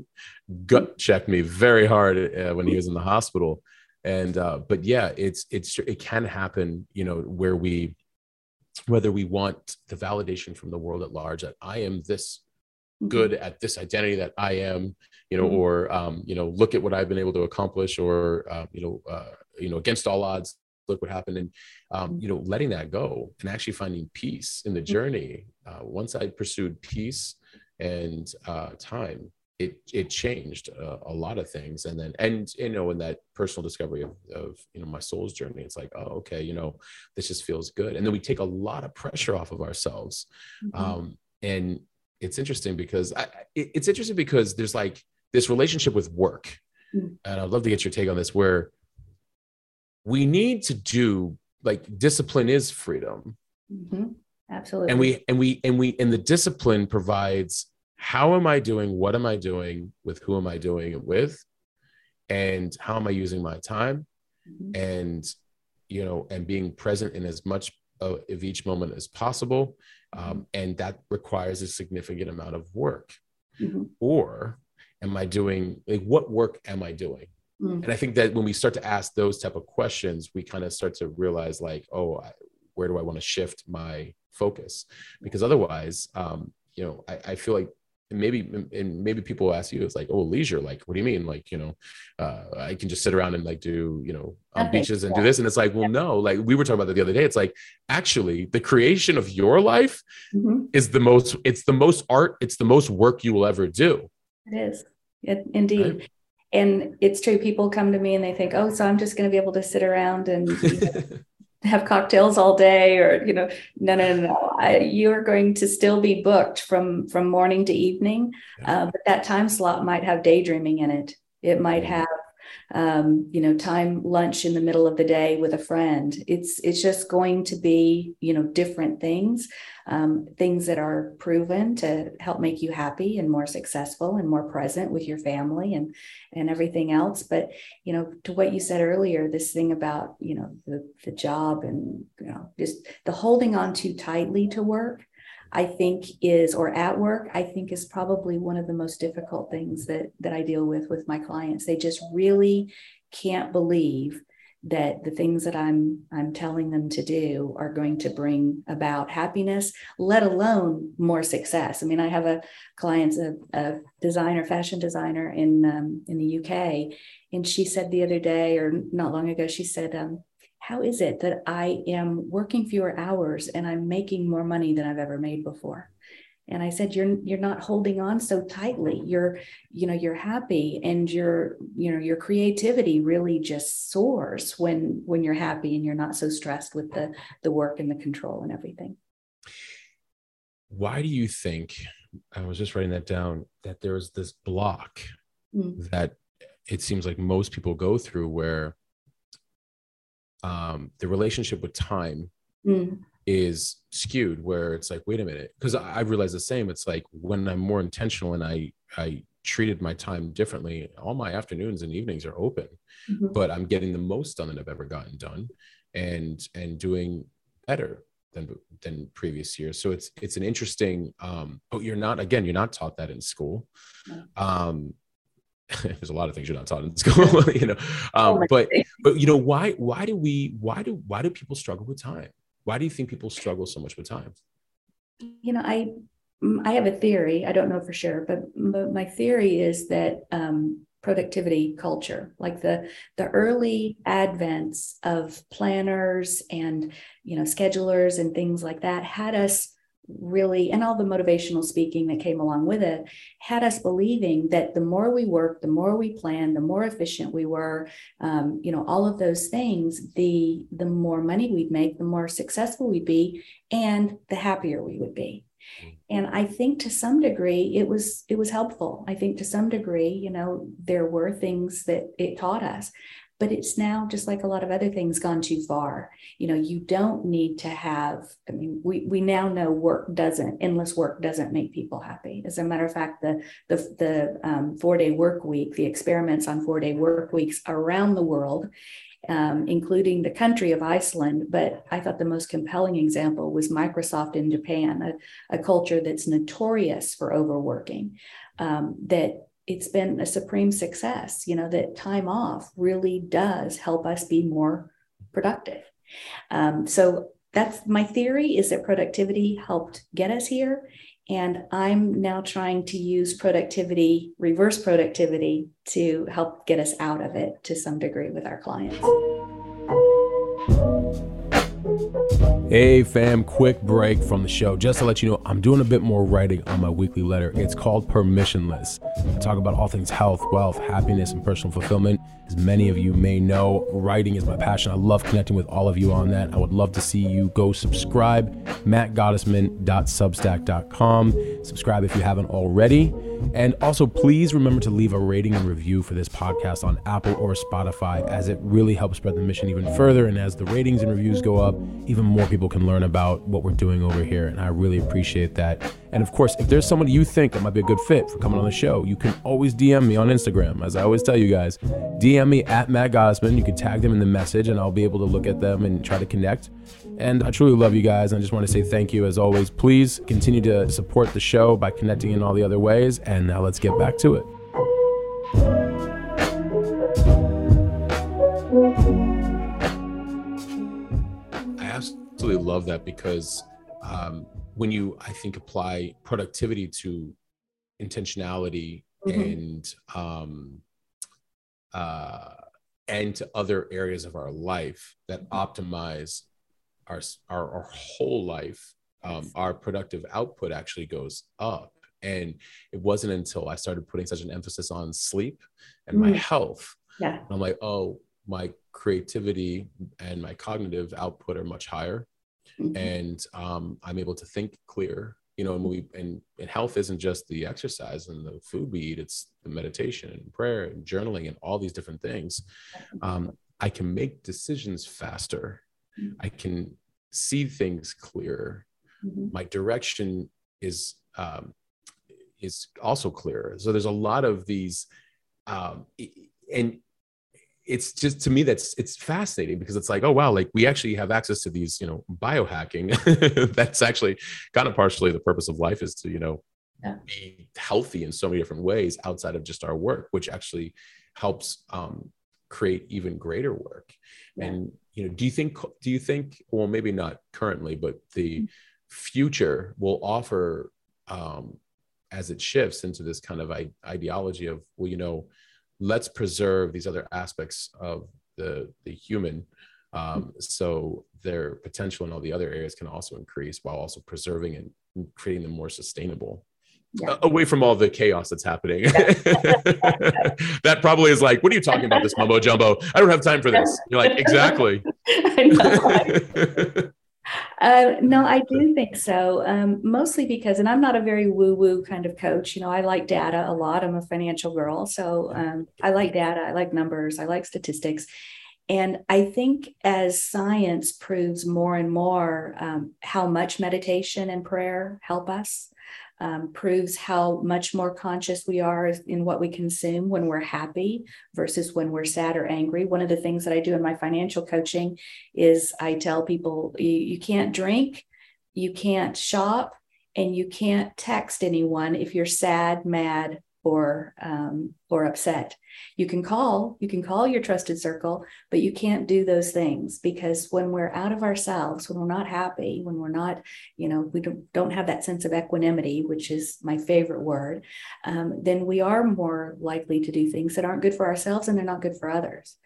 gut checked me very hard uh, when he was in the hospital and uh, but yeah it's it's it can happen you know where we whether we want the validation from the world at large that i am this. Good at this identity that I am, you know, mm-hmm. or um, you know, look at what I've been able to accomplish, or uh, you know, uh, you know, against all odds, look what happened, and um, mm-hmm. you know, letting that go and actually finding peace in the journey. Uh, once I pursued peace and uh, time, it it changed uh, a lot of things, and then and you know, in that personal discovery of, of you know my soul's journey, it's like, oh, okay, you know, this just feels good, and then we take a lot of pressure off of ourselves. Mm-hmm. Um, and it's interesting because I, it's interesting because there's like this relationship with work, mm-hmm. and I'd love to get your take on this. Where we need to do like discipline is freedom. Mm-hmm. Absolutely. And we and we and we and the discipline provides how am I doing? What am I doing? With who am I doing it with? And how am I using my time? Mm-hmm. And you know, and being present in as much of, of each moment as possible. Mm-hmm. Um, and that requires a significant amount of work. Mm-hmm. Or am I doing like what work am I doing? Mm. And I think that when we start to ask those type of questions, we kind of start to realize like, oh, I, where do I want to shift my focus? Because otherwise, um, you know, I, I feel like maybe and maybe people ask you it's like oh leisure like what do you mean like you know uh, i can just sit around and like do you know on beaches and do this and it's like well yeah. no like we were talking about that the other day it's like actually the creation of your life mm-hmm. is the most it's the most art it's the most work you will ever do it is it, indeed right? and it's true people come to me and they think oh so i'm just going to be able to sit around and have cocktails all day or you know no no no, no. I, you're going to still be booked from from morning to evening uh, but that time slot might have daydreaming in it it might mm-hmm. have um, you know time lunch in the middle of the day with a friend. It's it's just going to be you know different things um, things that are proven to help make you happy and more successful and more present with your family and and everything else. But you know to what you said earlier this thing about you know the, the job and you know just the holding on too tightly to work I think is, or at work, I think is probably one of the most difficult things that that I deal with with my clients. They just really can't believe that the things that I'm I'm telling them to do are going to bring about happiness, let alone more success. I mean, I have a client, a, a designer, fashion designer in um, in the UK, and she said the other day, or not long ago, she said, um, "How is it that I am working fewer hours and I'm making more money than I've ever made before?" and i said you're you're not holding on so tightly you're you know you're happy and your you know your creativity really just soars when when you're happy and you're not so stressed with the the work and the control and everything why do you think i was just writing that down that there's this block mm. that it seems like most people go through where um, the relationship with time mm. is skewed where it's like wait a minute. Because i've realized the same. It's like when i'm more intentional and i i treated my time differently all my afternoons and evenings are open mm-hmm. but i'm getting the most done that i've ever gotten done and and doing better than than previous years. So it's it's an interesting um oh you're not again you're not taught that in school. Um there's a lot of things you're not taught in school you know um, but but you know why why do we why do why do people struggle with time why do you think people struggle so much with time? You know, I I have a theory. I don't know for sure, but, but my theory is that um, productivity culture, like the the early advents of planners and you know schedulers and things like that, had us really, and all the motivational speaking that came along with it, had us believing that the more we worked, the more we planned, the more efficient we were, um, you know, all of those things, the the more money we'd make, the more successful we'd be, and the happier we would be. And I think to some degree it was it was helpful. I think to some degree, you know, there were things that it taught us but it's now just like a lot of other things gone too far you know you don't need to have i mean we we now know work doesn't endless work doesn't make people happy as a matter of fact the the, the um, four day work week the experiments on four day work weeks around the world um, including the country of Iceland. But I thought the most compelling example was Microsoft in Japan, a, a culture that's notorious for overworking. Um, that it's been a supreme success you know that time off really does help us be more productive. Um, so that's my theory is that productivity helped get us here. And i'm now trying to use productivity reverse productivity to help get us out of it to some degree with our clients Hey fam, quick break from the show. Just to let you know, I'm doing a bit more writing on my weekly letter. It's called Permissionless. I talk about all things health, wealth, happiness, and personal fulfillment. As many of you may know, writing is my passion. I love connecting with all of you on that. I would love to see you go subscribe, mattgottesman.substack.com. Subscribe if you haven't already. And also, please remember to leave a rating and review for this podcast on Apple or Spotify, as it really helps spread the mission even further. And as the ratings and reviews go up, even more people can learn about what we're doing over here. And I really appreciate that. And of course, if there's someone you think that might be a good fit for coming on the show, you can always DM me on Instagram. As I always tell you guys, DM me at Matt Gottesman. You can tag them in the message, and I'll be able to look at them and try to connect. And I truly love you guys. I just want to say thank you as always. Please continue to support the show by connecting in all the other ways. And now let's get back to it. Absolutely love that because um, when you, I think, apply productivity to intentionality mm-hmm. and um, uh, and to other areas of our life that optimize our our, our whole life, um, our productive output actually goes up. And it wasn't until I started putting such an emphasis on sleep and my mm. health. Yeah. I'm like, oh, my creativity and my cognitive output are much higher. Mm-hmm. And um, I'm able to think clear. You know, and we and, and health isn't just the exercise and the food we eat, it's the meditation and prayer and journaling and all these different things. Um, I can make decisions faster I can see things clearer. Mm-hmm. My direction is um, is also clearer. So there's a lot of these, um, and it's just to me that's it's fascinating because it's like oh wow like we actually have access to these you know biohacking that's actually kind of partially the purpose of life is to you know yeah. be healthy in so many different ways outside of just our work which actually helps um, create even greater work yeah. and you know do you think do you think well maybe not currently but the mm-hmm. future will offer um, as it shifts into this kind of ideology of well you know let's preserve these other aspects of the the human um, mm-hmm. so their potential in all the other areas can also increase while also preserving and creating them more sustainable yeah. away from all the chaos that's happening. that probably is like, what are you talking about, this mumbo jumbo? I don't have time for this. You're like, exactly. uh, no, I do think so. Um, mostly because, and I'm not a very woo woo kind of coach. You know, I like data a lot. I'm a financial girl. So um, I like data, I like numbers, I like statistics. And I think as science proves more and more um, how much meditation and prayer help us, um, proves how much more conscious we are in what we consume when we're happy versus when we're sad or angry. One of the things that I do in my financial coaching is I tell people you, you can't drink, you can't shop, and you can't text anyone if you're sad, mad, or um, or upset. You can call you can call your trusted circle but you can't do those things because when we're out of ourselves when we're not happy when we're not you know we don't, don't have that sense of equanimity which is my favorite word um, then we are more likely to do things that aren't good for ourselves and they're not good for others.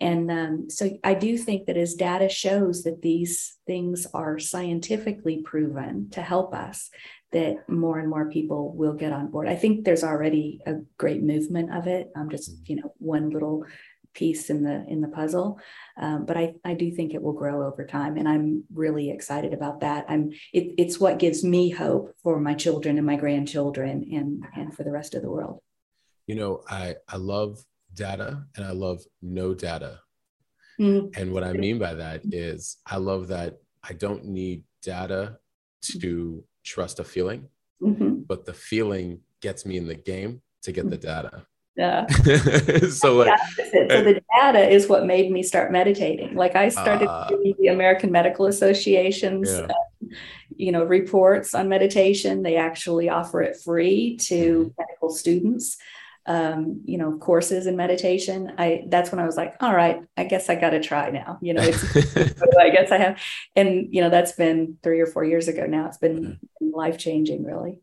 And um, so i do think that as data shows that these things are scientifically proven to help us that more and more people will get on board. I think there's already a great movement of it. I'm just, mm-hmm. you know, one little piece in the in the puzzle, um, but I I do think it will grow over time, and I'm really excited about that. I'm it, it's what gives me hope for my children and my grandchildren and and for the rest of the world. You know, I I love data and I love no data. Mm-hmm. And what I mean by that is I love that I don't need data to trust a feeling, mm-hmm. but the feeling gets me in the game to get the data. Yeah. so like, so the data is what made me start meditating. Like I started uh, the American Medical Association's, yeah. uh, you know, reports on meditation. They actually offer it free to mm-hmm. medical students um, you know, courses in meditation, I that's when I was like, all right, I guess I got to try now. You know, I guess I have, and you know, that's been three or four years ago now. It's been life changing, really.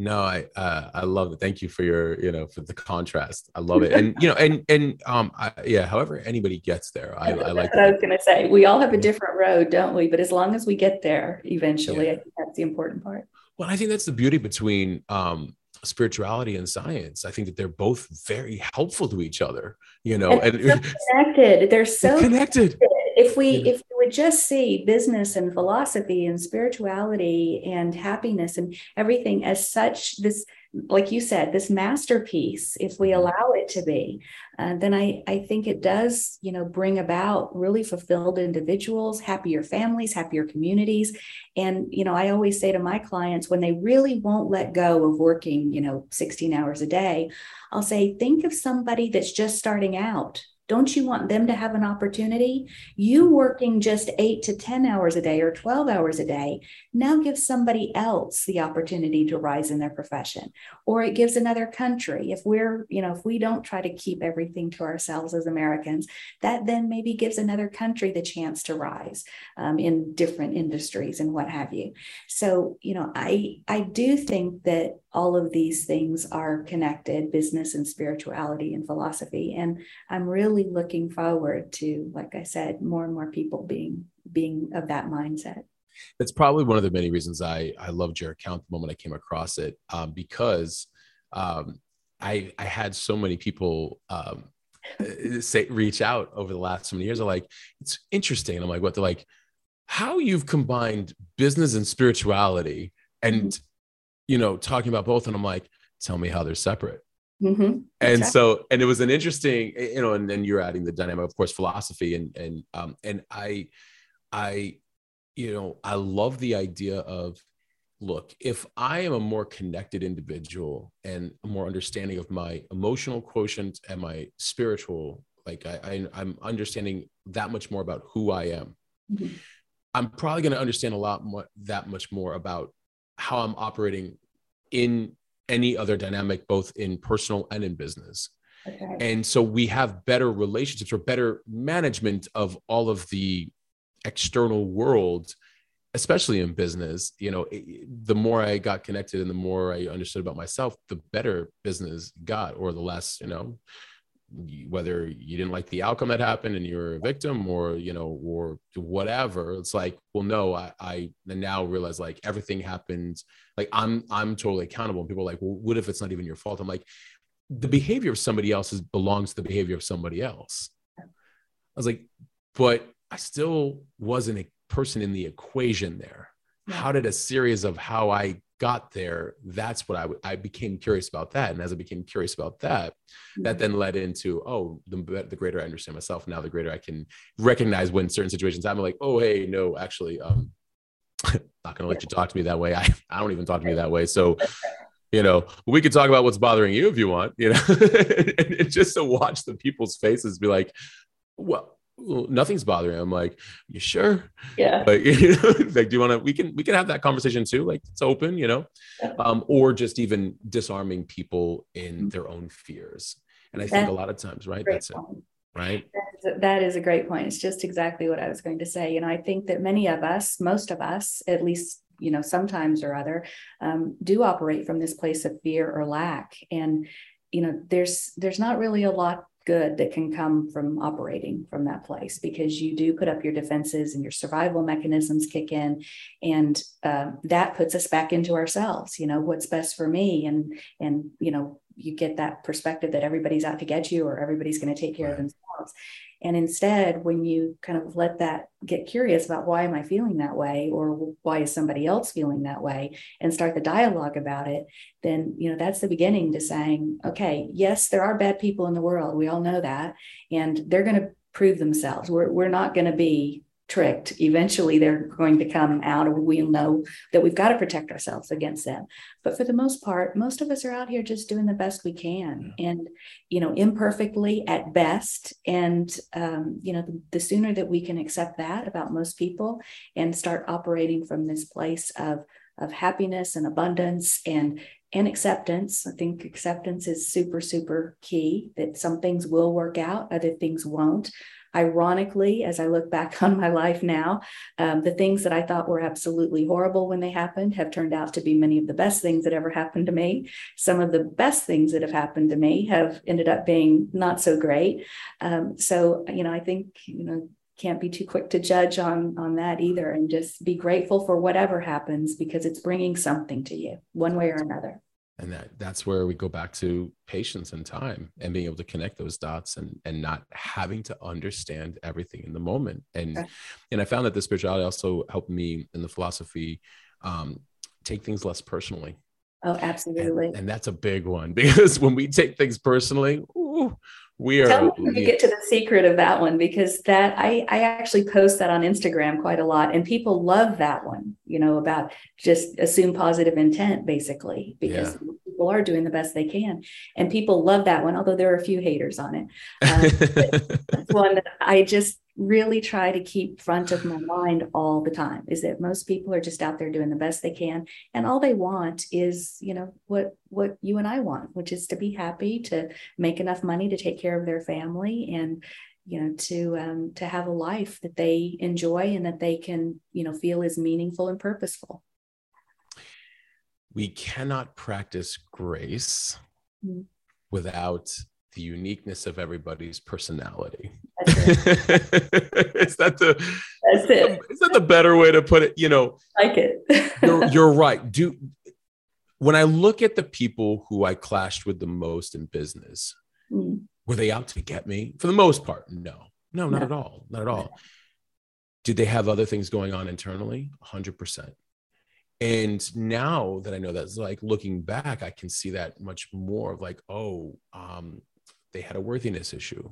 No, I uh, I love it. Thank you for your you know for the contrast. I love it, and you know, and and um, I, yeah. However, anybody gets there, I, I like. What I was going to say, we all have a different road, don't we? But as long as we get there eventually, yeah. I think that's the important part. Well, I think that's the beauty between um, spirituality and science. I think that they're both very helpful to each other, you know, and, and so connected. They're so connected. connected. If we yeah. if we would just see business and philosophy and spirituality and happiness and everything as such, this like you said, this masterpiece, if we mm-hmm. allow it to be, uh, then I, I think it does, you know, bring about really fulfilled individuals, happier families, happier communities. And, you know, I always say to my clients when they really won't let go of working, you know, 16 hours a day, I'll say, think of somebody that's just starting out don't you want them to have an opportunity? You working just eight to 10 hours a day or 12 hours a day now gives somebody else the opportunity to rise in their profession. Or it gives another country. If we're, you know, if we don't try to keep everything to ourselves as Americans, that then maybe gives another country the chance to rise um, in different industries and what have you. So, you know, I, I do think that all of these things are connected business and spirituality and philosophy. And i'm really looking forward to like i said more and more people being being of that mindset. That's probably one of the many reasons i i loved your account the moment i came across it um, because um, i i had so many people um, say reach out over the last so many years. Are like it's interesting. And i'm like what? They're like how you've combined business and spirituality and mm-hmm you know, talking about both, and I'm like, tell me how they're separate. Mm-hmm. And exactly. so, and it was an interesting, you know, and then you're adding the dynamic, of course, philosophy, and and um, and I, I, you know, I love the idea of, look, if I am a more connected individual and a more understanding of my emotional quotient and my spiritual, like I, I am understanding that much more about who I am. Mm-hmm. I'm probably going to understand a lot more that much more about how I'm operating in any other dynamic, both in personal and in business. Okay. And so we have better relationships or better management of all of the external world, especially in business. You know, the more I got connected and the more I understood about myself, the better business got, or the less, you know, whether you didn't like the outcome that happened and you're a victim or you know or whatever it's like well no i i now realize like everything happened like i'm i'm totally accountable. And people are like well what if it's not even your fault? I'm like the behavior of somebody else is, belongs to the behavior of somebody else. I was like but i still wasn't a person in the equation there how did a series of how i got there, that's what I, I became curious about that. And as I became curious about that, mm-hmm. that then led into, oh, the, the greater I understand myself, now the greater I can recognize when certain situations happen, like, oh, hey, no, actually, um, not going to let you talk to me that way. I, I don't even talk to me that way. So, you know, we could talk about what's bothering you if you want, you know, and, and just to watch the people's faces be like, well, well, nothing's bothering him. I'm like, you sure? Yeah. Like, you know, like, do you want to? We can we can have that conversation too. Like, it's open, you know, yeah. um, or just even disarming people in mm-hmm. their own fears. And I that's think a lot of times, right? That's point. it. Right. That is, a, that is a great point. It's just exactly what I was going to say. You know, I think that many of us, most of us, at least you know sometimes or other um, do operate from this place of fear or lack and you know there's there's not really a lot good that can come from operating from that place because you do put up your defenses and your survival mechanisms kick in and uh, that puts us back into ourselves you know what's best for me and and you know you get that perspective that everybody's out to get you or everybody's going to take care right. of themselves and instead, when you kind of let that get curious about why am I feeling that way or why is somebody else feeling that way and start the dialogue about it, then you know that's the beginning to saying, okay, yes, there are bad people in the world. We all know that. And they're going to prove themselves. We're, we're not going to be tricked. Eventually, they're going to come out, and we'll know that we've got to protect ourselves against them. But for the most part, most of us are out here just doing the best we can, and you know, imperfectly at best. And um, you know, the, the sooner that we can accept that about most people and start operating from this place of of happiness and abundance and and acceptance. I think acceptance is super, super key that some things will work out, other things won't. Ironically, as I look back on my life now, um, the things that I thought were absolutely horrible when they happened have turned out to be many of the best things that ever happened to me. Some of the best things that have happened to me have ended up being not so great. Um, so, you know, I think, you know, can't be too quick to judge on on that either and just be grateful for whatever happens because it's bringing something to you one way or another and that that's where we go back to patience and time and being able to connect those dots and and not having to understand everything in the moment and okay. and i found that the spirituality also helped me in the philosophy um, take things less personally Oh, absolutely. And, and, that's a big one because when we take things personally, we are. Tell me to get to the secret of that one because that I I actually post that on Instagram quite a lot, and people love that one. You know about just assume positive intent, basically, because yeah. people are doing the best they can, and people love that one. Although there are a few haters on it. Um, that's one that I just really try to keep front of my mind all the time is that most people are just out there doing the best they can and all they want is you know what what you and I want which is to be happy to make enough money to take care of their family and you know to um, to have a life that they enjoy and that they can you know feel is meaningful and purposeful we cannot practice grace mm-hmm. without the uniqueness of everybody's personality. is that the That's it. Is that the better way to put it? You know, like it. you're, you're right. Do when I look at the people who I clashed with the most in business, mm. were they out to get me? For the most part, no, no, not no. at all, not at all. Did they have other things going on internally? Hundred percent. And now that I know that's like looking back, I can see that much more of like, oh, um, they had a worthiness issue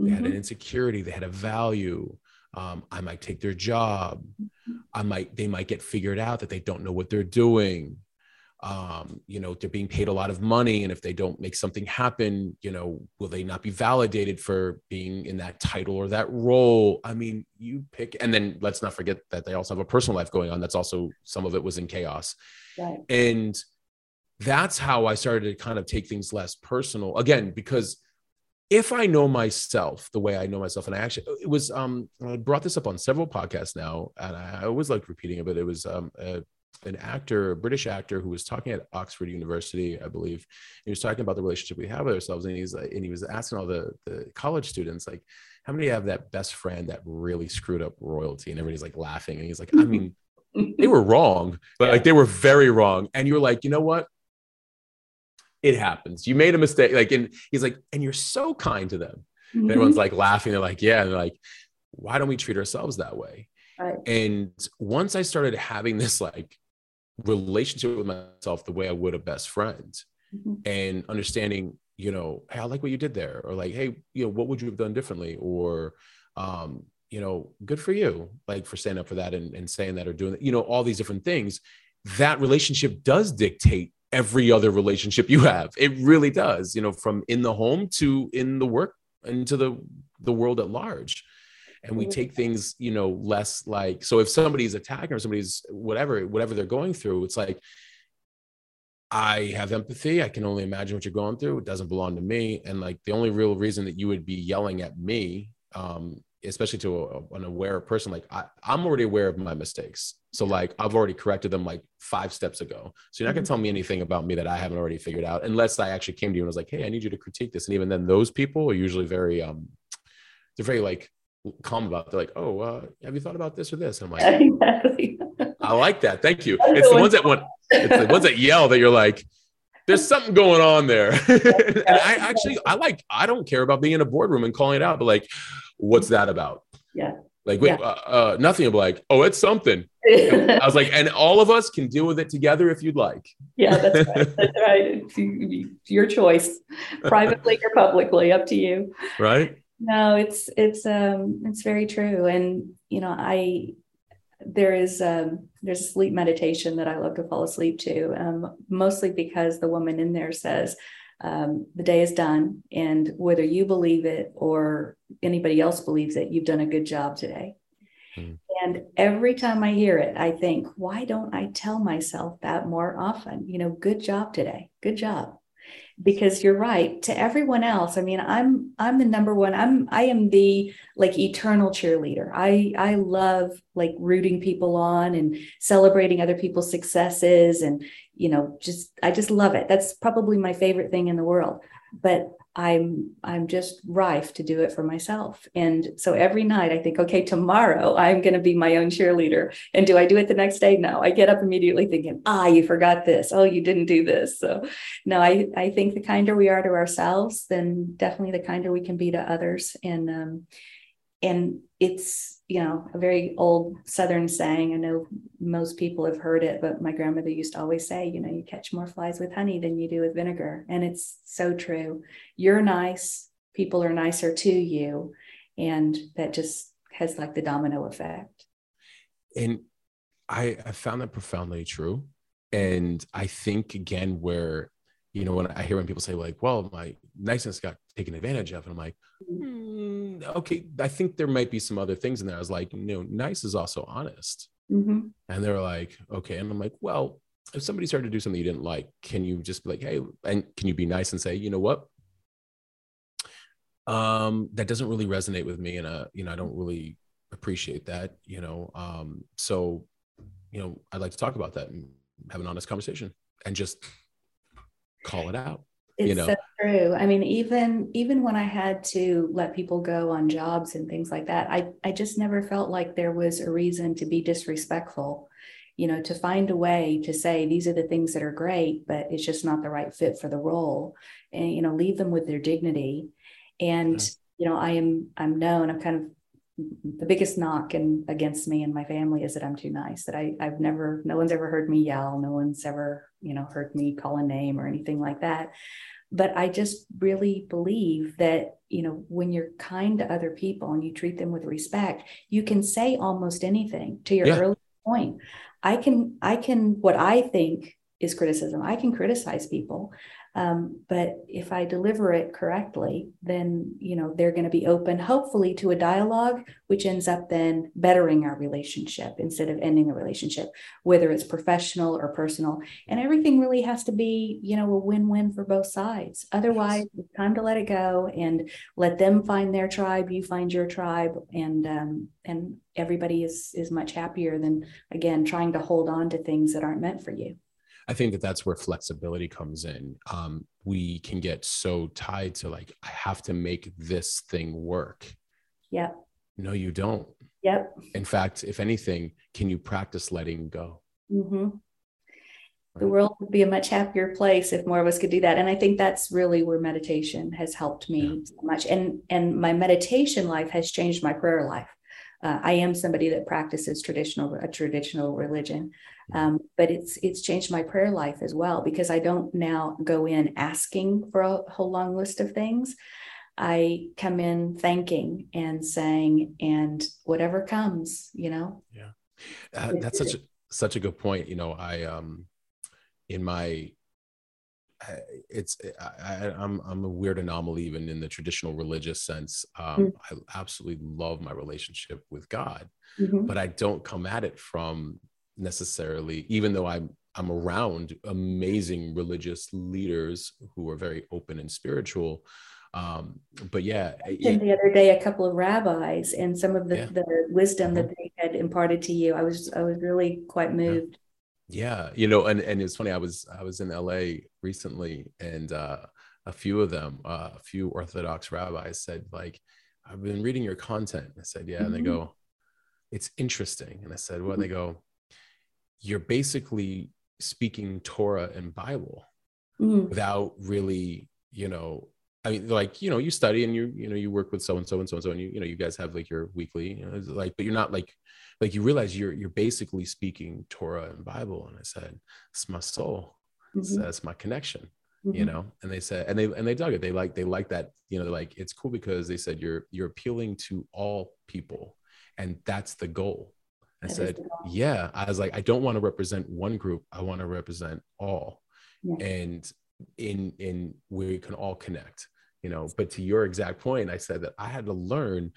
they mm-hmm. had an mm-hmm. insecurity they had a value um, i might take their job mm-hmm. i might they might get figured out that they don't know what they're doing um, you know they're being paid a lot of money and if they don't make something happen you know will they not be validated for being in that title or that role i mean you pick and then let's not forget that they also have a personal life going on that's also some of it was in chaos right. and that's how i started to kind of take things less personal again because if I know myself the way I know myself, and I actually it was um I brought this up on several podcasts now, and I, always like repeating it. But it was um a, an actor, a British actor, who was talking at Oxford University, I believe. He was talking about the relationship we have with ourselves, and he's and he was asking all the the college students like, how many have that best friend that really screwed up royalty? And everybody's like laughing, and he's like, I mean, they were wrong, but like they were very wrong. And you're like, you know what? It happens. You made a mistake. Like, and he's like, and you're so kind to them. Mm-hmm. Everyone's like laughing. They're like, yeah. And they're like, why don't we treat ourselves that way? Right. And once I started having this like relationship with myself the way I would a best friend mm-hmm. and understanding, you know, hey, I like what you did there, or like, hey, you know, what would you have done differently? Or, um, you know, good for you, like for standing up for that and, and saying that or doing that, you know, all these different things. That relationship does dictate every other relationship you have. It really does, you know, from in the home to in the work into the the world at large. And we take things, you know, less like so if somebody's attacking or somebody's whatever, whatever they're going through, it's like I have empathy. I can only imagine what you're going through. It doesn't belong to me. And like the only real reason that you would be yelling at me um, especially to a, an aware person like I, i'm already aware of my mistakes. So like i've already corrected them like five steps ago. So you're not going to tell me anything about me that i haven't already figured out unless i actually came to you and was like hey i need you to critique this. And even then those people are usually very um they're very like calm about it. they're like oh uh, have you thought about this or this? And i'm like exactly. i like that. Thank you. It's the ones that want it's the ones that yell that you're like there's something going on there. and I actually, I like, I don't care about being in a boardroom and calling it out, but like, what's that about? Yeah. Like, wait, yeah. uh, uh, nothing. I'm like, oh, it's something. I was like, and all of us can deal with it together if you'd like. Yeah, that's right. That's right. It's your choice, privately or publicly, up to you. Right. No, it's it's um it's very true, and you know, I there is um, there's a sleep meditation that I love to fall asleep to, um, mostly because the woman in there says um, the day is done, and whether you believe it or anybody else believes it, you've done a good job today. Mm. And every time I hear it, I think, why don't I tell myself that more often? You know, good job today, good job because you're right to everyone else i mean i'm i'm the number one i'm i am the like eternal cheerleader i i love like rooting people on and celebrating other people's successes and you know just i just love it that's probably my favorite thing in the world but I'm I'm just rife to do it for myself. And so every night I think, okay, tomorrow I'm going to be my own cheerleader. And do I do it the next day? No. I get up immediately thinking, ah, you forgot this. Oh, you didn't do this. So no, I I think the kinder we are to ourselves, then definitely the kinder we can be to others. And um, and it's you know a very old southern saying. I know most people have heard it but my grandmother used to always say you know you catch more flies with honey than you do with vinegar. And it's so true. You're nice. People are nicer to you. And that just has like the domino effect. And i i found that profoundly true. And i think again where you know, when I hear when people say like, "Well, my niceness got taken advantage of," and I'm like, mm, "Okay, I think there might be some other things in there." I was like, no, nice is also honest," mm-hmm. and they're like, "Okay," and I'm like, "Well, if somebody started to do something you didn't like, can you just be like, hey, and can you be nice and say, you know what?" Um, that doesn't really resonate with me, and uh, you know, I don't really appreciate that, you know. Um, so, you know, I'd like to talk about that and have an honest conversation and just call it out it's you know. so true. I mean even even when i had to let people go on jobs and things like that i i just never felt like there was a reason to be disrespectful you know to find a way to say these are the things that are great but it's just not the right fit for the role and you know leave them with their dignity. And yeah. you know i am i'm known i'm kind of the biggest knock and against me and my family is that I'm too nice. That I I've never no one's ever heard me yell. No one's ever you know heard me call a name or anything like that. But I just really believe that you know when you're kind to other people and you treat them with respect, you can say almost anything. To your yeah. earlier point, I can I can what I think is criticism. I can criticize people, um, but if I deliver it correctly, then you know they're going to be open, hopefully, to a dialogue, which ends up then bettering our relationship instead of ending the relationship, whether it's professional or personal. And everything really has to be, you know, a win-win for both sides. Otherwise, yes. it's time to let it go and let them find their tribe, you find your tribe, and um, and everybody is is much happier than again trying to hold on to things that aren't meant for you. I think that that's where flexibility comes in. Um, we can get so tied to like, I have to make this thing work. Yep. No, you don't. Yep. In fact, if anything, can you practice letting go? Mm-hmm. The world would be a much happier place if more of us could do that. And I think that's really where meditation has helped me yeah. so much. And and my meditation life has changed my prayer life. Uh, I am somebody that practices traditional a traditional religion, um, but it's it's changed my prayer life as well because I don't now go in asking for a whole long list of things. I come in thanking and saying, and whatever comes, you know. Yeah, uh, that's such a such a good point. You know, I um, in my it's I, am I'm, I'm a weird anomaly even in the traditional religious sense. Um, mm-hmm. I absolutely love my relationship with God, mm-hmm. but I don't come at it from necessarily, even though I'm I'm around amazing religious leaders who are very open and spiritual. Um, but yeah, it, the other day, a couple of rabbis and some of the, yeah. the wisdom mm-hmm. that they had imparted to you. I was I was really quite moved. Yeah. Yeah, you know, and and it's funny. I was I was in L.A. recently, and uh, a few of them, uh, a few Orthodox rabbis said like, "I've been reading your content." I said, "Yeah," mm-hmm. and they mm-hmm. go, "It's interesting," and I said, "Well," Mm-hmm. They go, you're basically speaking Torah and Bible mm. without really, you know, I mean, like, you know, you study and you, you know, you work with so and so and so and so, and you, you know, you guys have like your weekly, you know, like, but you're not like, like you realize you're, you're basically speaking Torah and Bible. And I said, it's my soul. Mm-hmm. That's my connection, mm-hmm. you know? And they said, and they, and they dug it. They like, they like that, you know, like, it's cool because they said, you're, you're appealing to all people. And that's the goal I said, yeah. I was like, I don't want to represent one group. I want to represent all. Yeah. And in in where we can all connect, you know. But to your exact point, I said that I had to learn.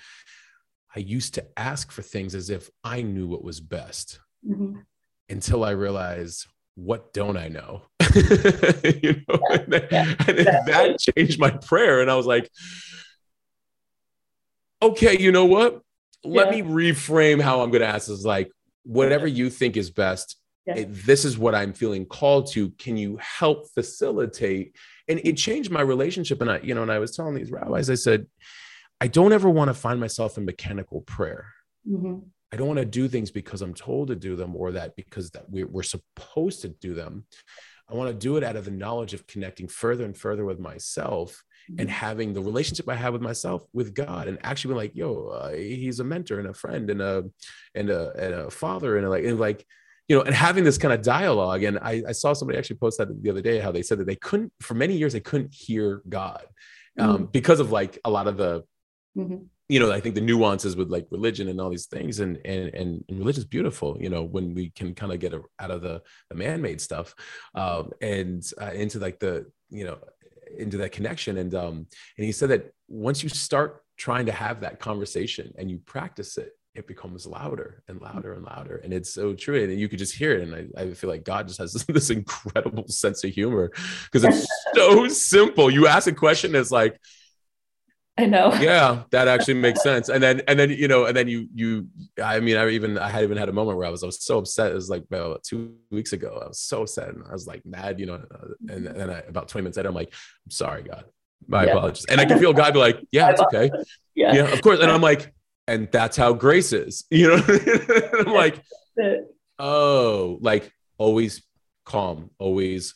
I used to ask for things as if I knew what was best mm-hmm. until I realized what don't I know? you know, yeah. and, that, yeah. and that changed my prayer. And I was like, okay, you know what? let me reframe how I'm going to ask is like whatever you think is best it, this is what I'm feeling called to. Can you help facilitate? And it changed my relationship. And I you know and I was telling these rabbis I said I don't ever want to find myself in mechanical prayer. Mm-hmm. I don't want to do things because I'm told to do them or that because that we're, we're supposed to do them. I want to do it out of the knowledge of connecting further and further with myself and having the relationship I have with myself, with God, and actually being like, yo, uh, he's a mentor and a friend and a and a and a father and a, like and like you know, and having this kind of dialogue. And I, I saw somebody actually post that the other day how they said that they couldn't for many years they couldn't hear God um, mm-hmm. because of like a lot of the mm-hmm you know i think the nuances with like religion and all these things and and and, and religion is beautiful you know when we can kind of get a, out of the, the man-made stuff um, and uh, into like the you know into that connection and um and he said that once you start trying to have that conversation and you practice it it becomes louder and mm. louder and louder and it's so true and you could just hear it and i, I feel like god just has this, this incredible sense of humor because it's so simple you ask a question it's like I know. Yeah, that actually makes sense. And then and then you know, and then you you I mean, I even I had even had a moment where I was I was so upset. It was like about two weeks ago. I was so upset and I was like mad, you know. And then I, about 20 minutes later, I'm like, I'm sorry, God. My yeah. apologies. And I can feel God be like, Yeah, it's okay. Yeah. yeah, of course. And I'm like, and that's how grace is, you know. I'm like, oh, like always calm, always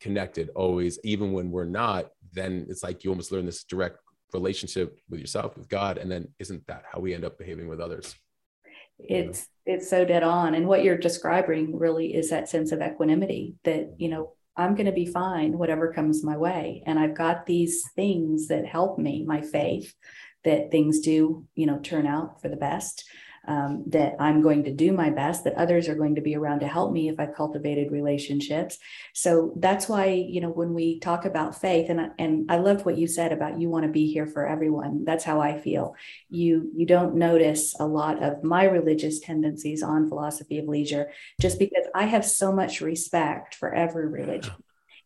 connected, always, even when we're not, then it's like you almost learn this direct relationship with yourself with god and then isn't that how we end up behaving with others? It's it's so dead on. And what you're describing really is that sense of equanimity that you know i'm going to be fine whatever comes my way. And i've got these things that help me my faith that things do you know turn out for the best um, that I'm going to do my best, that others are going to be around to help me if I've cultivated relationships. So that's why, you know, when we talk about faith, and, and I loved what you said about you want to be here for everyone. That's how I feel. You you don't notice a lot of my religious tendencies on philosophy of leisure just because I have so much respect for every religion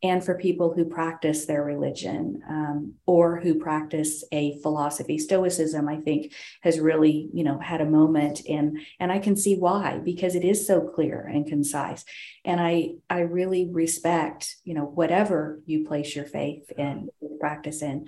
and for people who practice their religion um, or who practice a philosophy. Stoicism i think has really you know had a moment and and i can see why because it is so clear and concise. And i i really respect you know whatever you place your faith in practice in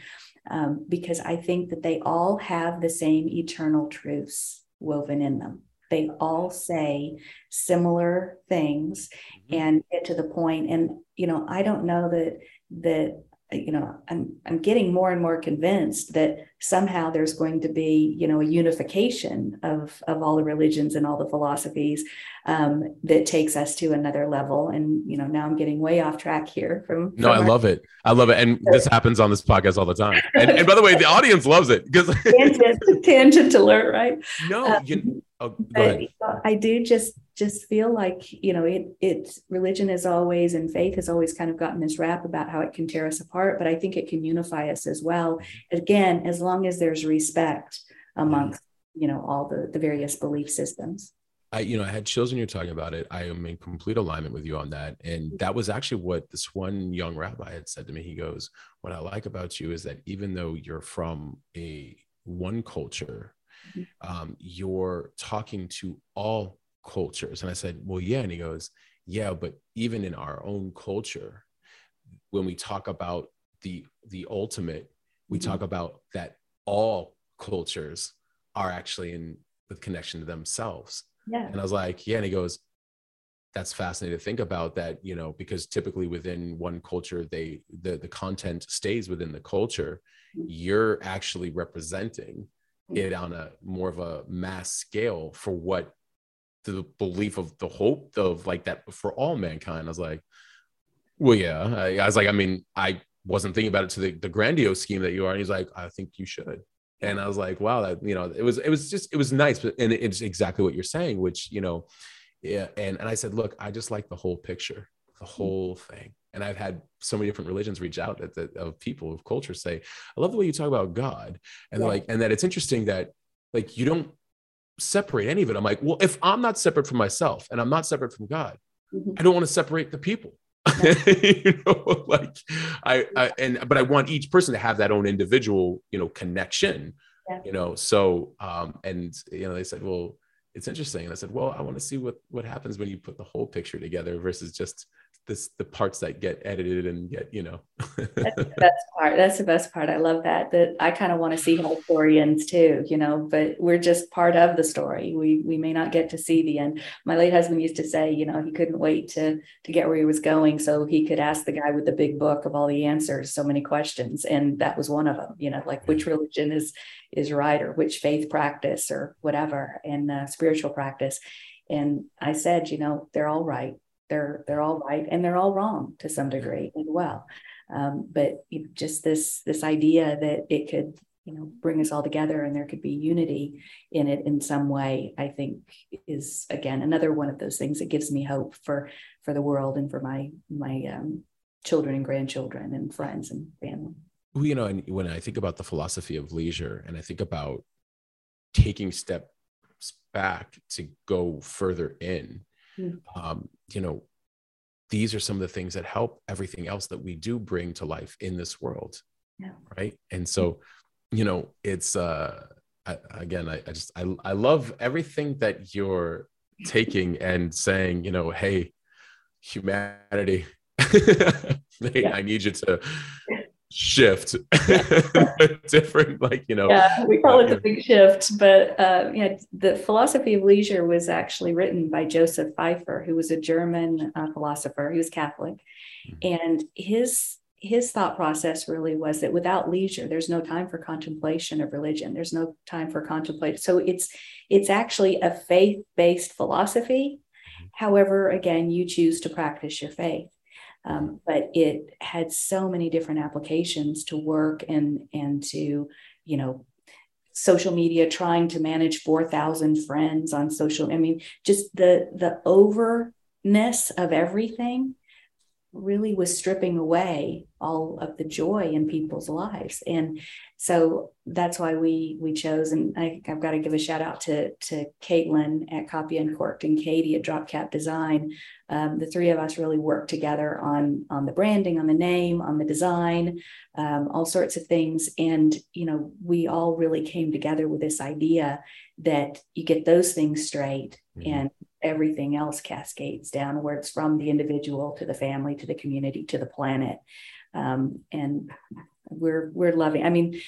um, because i think that they all have the same eternal truths woven in them they all say similar things mm-hmm. and get to the point and you know i don't know that that you know i'm i'm getting more and more convinced that somehow there's going to be you know a unification of of all the religions and all the philosophies um, that takes us to another level. And you know now i'm getting way off track here from, no i our- love it. I love it. And this happens on this podcast all the time. And, and by the way the audience loves it because tangent, tangent alert right? No um, you, Oh, I do just just feel like you know it it religion is always and faith has always kind of gotten this rap about how it can tear us apart, but I think it can unify us as well. Again, as long as there's respect amongst you know all the the various belief systems. I, you know, I had chills when you're talking about it. I am in complete alignment with you on that. And that was actually what this one young rabbi had said to me. He goes, What I like about you is that even though you're from a one culture Mm-hmm. Um, you're talking to all cultures. And I said, well, yeah. And he goes, yeah, but even in our own culture, when we talk about the the ultimate, we mm-hmm. talk about that all cultures are actually in with connection to themselves. Yeah. And I was like, yeah. And he goes, that's fascinating to think about that, you know, because typically within one culture, they the the content stays within the culture. Mm-hmm. You're actually representing Mm. it on a more of a mass scale for what the belief of the hope of like that for all mankind. I was like, well, yeah. I, I was like, I mean, I wasn't thinking about it to the, the grandiose scheme that you are. And he's like, I think you should. And I was like, wow, that you know, it was it was just it was nice, but and it's exactly what you're saying, which you know, yeah. And and I said, look, I just like the whole picture, the mm. whole thing and I've had so many different religions reach out at the, of people of culture say, I love the way you talk about God. And yeah. like, and that it's interesting that like you don't separate any of it. I'm like, well, if I'm not separate from myself and I'm not separate from God, mm-hmm. I don't want to separate the people. you know, like I, I, and but I want each person to have that own individual, you know, connection. Yeah. You know, so um, and you know, they said, well, it's interesting. And I said, well, I want to see what what happens when you put the whole picture together versus just this the parts that get edited and get you know. That's the best part. That's the best part. I love that that i kind of want to see how story ends too you know but we're just part of the story. We we may not get to see the end. My late husband used to say you know he couldn't wait to to get where he was going so he could ask the guy with the big book of all the answers so many questions and that was one of them you know like which religion is is right or which faith practice or whatever and uh, spiritual practice. And i said you know they're all right they're they're all right and they're all wrong to some degree as well. Um, but you know, just this this idea that it could you know bring us all together and there could be unity in it in some way i think is again another one of those things that gives me hope for for the world and for my my um, children and grandchildren and friends and family well, you know and when i think about the philosophy of leisure and i think about taking steps back to go further in mm. um, you know these are some of the things that help everything else that we do bring to life in this world yeah. right and so you know it's uh I, again I, I just I, I love everything that you're taking and saying you know hey humanity yeah. i need you to shift. Different like you know yeah we call it the big shift but uh yeah the philosophy of leisure was actually written by joseph pfeiffer who was a german uh, philosopher. He was catholic. Mm-hmm. and his his thought process really was that without leisure there's no time for contemplation of religion. There's no time for contemplation so it's it's actually a faith-based philosophy. Mm-hmm. however again you choose to practice your faith um, but it had so many different applications to work and and to you know social media trying to manage 4000 friends on social i mean just the the overness of everything really was stripping away all of the joy in people's lives. And so that's why we we chose and I, have got to give a shout out to to caitlin at copy uncorked and katie at dropcap design. Um, the three of us really worked together on on the branding on the name on the design um, all sorts of things. And you know we all really came together with this idea that you get those things straight mm-hmm. and everything else cascades downwards from the individual to the family to the community to the planet. Um, and we're we're loving i mean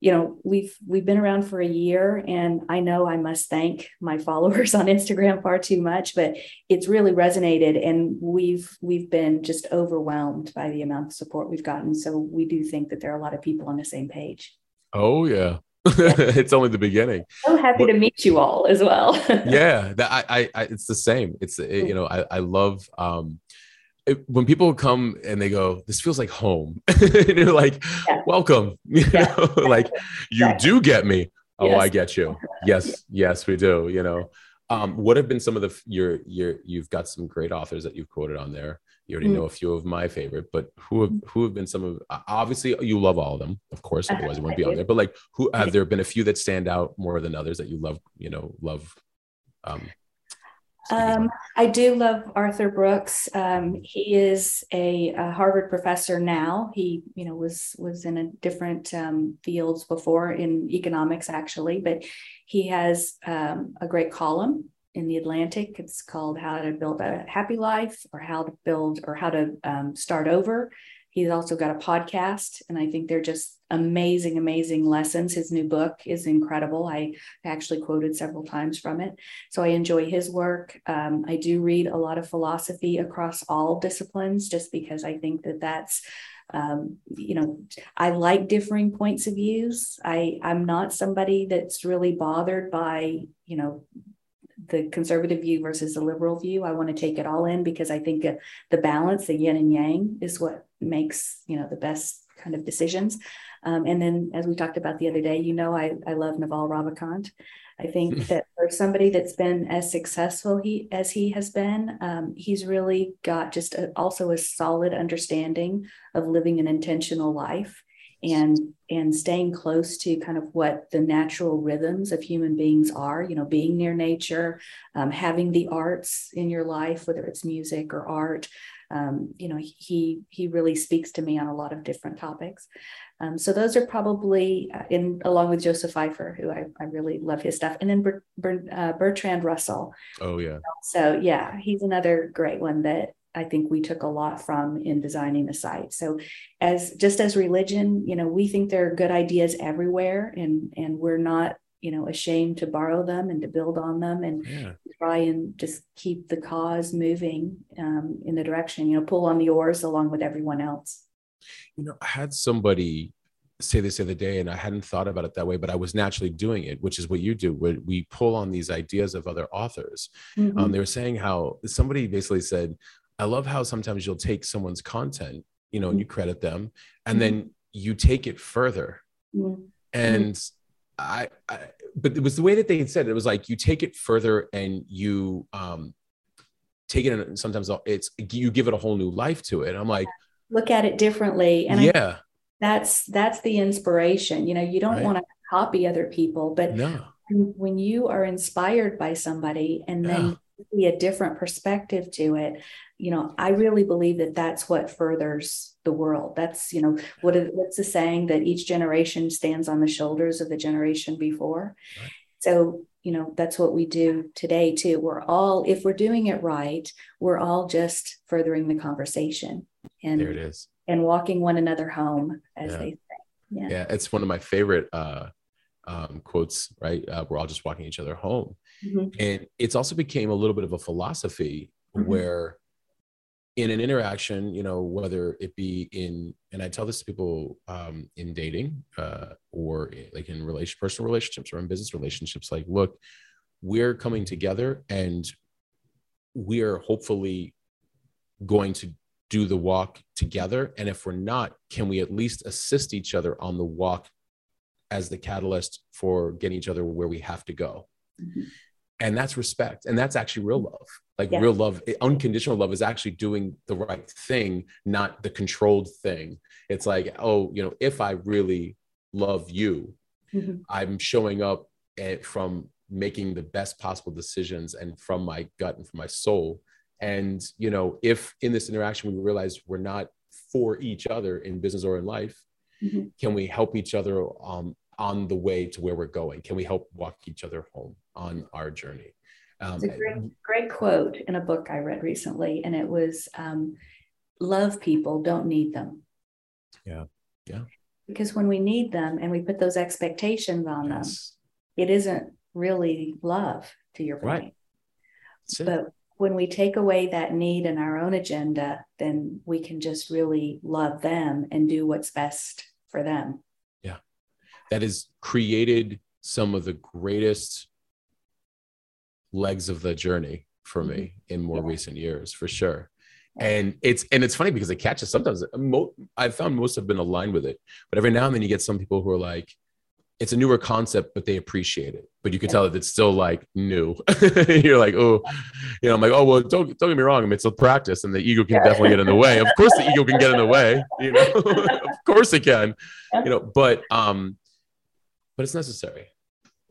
you know we've we've been around for a year and i know i must thank my followers on instagram far too much but it's really resonated and we've we've been just overwhelmed by the amount of support we've gotten. So we do think that there are a lot of people on the same page. Oh yeah it's only the beginning. So happy but, to meet you all as well. yeah, that I, I, it's the same. It's it, you know, I, I love um, it, when people come and they go, "This feels like home," and you're like, yeah. "Welcome," you yeah. know, like you do get me. Oh, yes. I get you. Yes, yes, we do. You know, um, what have been some of the your your you've got some great authors that you've quoted on there you already mm. know a few of my favorite, but who have who have been some of obviously you love all of them, of course, otherwise you wouldn't be on there. But like who have there been a few that stand out more than others that you love, you know, love um um, I do love Arthur Brooks. Um, he is a, a, Harvard professor now. He, you know, was was in a different um, fields before in economics, actually, but he has um, a great column in the Atlantic. It's called How to Build a Happy Life or How to Build or How to um, Start Over. He's also got a podcast, and I think they're just amazing, amazing lessons. His new book is incredible. I actually quoted several times from it. So I enjoy his work. Um, I do read a lot of philosophy across all disciplines just because I think that that's um, you know i like differing points of views i i'm not somebody that's really bothered by you know the conservative view versus the liberal view. I want to take it all in because I think uh, the balance, the yin and yang, is what makes you know the best kind of decisions. Um, and then, as we talked about the other day, you know, I I love Naval Ravikant. I think that for somebody that's been as successful he as he has been, um, he's really got just a, also a solid understanding of living an intentional life and and staying close to kind of what the natural rhythms of human beings are you know being near nature um, having the arts in your life whether it's music or art um, you know he he really speaks to me on a lot of different topics. Um, so those are probably uh, in along with joseph pfeiffer who i, I really love his stuff and then Ber, Ber, uh, bertrand russell. Oh yeah. So yeah he's another great one that I think we took a lot from in designing the site. So as just as religion, you know, we think there are good ideas everywhere and and we're not, you know, ashamed to borrow them and to build on them and yeah. try and just keep the cause moving um, in the direction, you know, pull on the oars along with everyone else. You know, I had somebody say this the other day and I hadn't thought about it that way, but I was naturally doing it, which is what you do, where we pull on these ideas of other authors. Mm-hmm. Um, they were saying how somebody basically said, I love how sometimes you'll take someone's content, you know, and you credit them, and mm-hmm. then you take it further. Mm-hmm. And I, I, but it was the way that they had said it. it was like you take it further and you um take it and sometimes it's you give it a whole new life to it. I'm like look at it differently. And yeah, I, that's that's the inspiration. You know, you don't right. want to copy other people, but no. when you are inspired by somebody and then see a different perspective to it you know i really believe that that's what furthers the world that's you know what is, what's the saying that each generation stands on the shoulders of the generation before right. so you know that's what we do today too we're all if we're doing it right we're all just furthering the conversation and there it is and walking one another home as yeah. they say yeah. yeah it's one of my favorite uh um, quotes right uh, we're all just walking each other home mm-hmm. and it's also became a little bit of a philosophy mm-hmm. where in an interaction you know whether it be in and i tell this to people um, in dating uh, or like in relation personal relationships or in business relationships like look we're coming together and we are hopefully going to do the walk together and if we're not can we at least assist each other on the walk as the catalyst for getting each other where we have to go. Mm-hmm. And that's respect. And that's actually real love. Like yeah. real love, unconditional love is actually doing the right thing, not the controlled thing. It's like, oh, you know, if I really love you, mm-hmm. I'm showing up at, from making the best possible decisions and from my gut and from my soul. And, you know, if in this interaction we realize we're not for each other in business or in life, mm-hmm. can we help each other um, on the way to where we're going? Can we help walk each other home on our journey? Um, it's a great, great quote in a book I read recently, and it was um, love people, don't need them. Yeah. Yeah. Because when we need them and we put those expectations on yes. them, it isn't really love, to your point. Right. But when we take away that need and our own agenda, then we can just really love them and do what's best for them Yeah. that has created some of the greatest legs of the journey for me mm-hmm. in more yeah. recent years for sure and it's and it's funny because it catches sometimes i've found most have been aligned with it but every now and then you get some people who are like it's a newer concept but they appreciate it but you can yeah. tell that it's still like new you're like oh you know i'm like oh well don't, don't get me wrong I mean, it's a practice and the ego can yeah. definitely get in the way of course the ego can get in the way you know of course it can you know but um but it's necessary.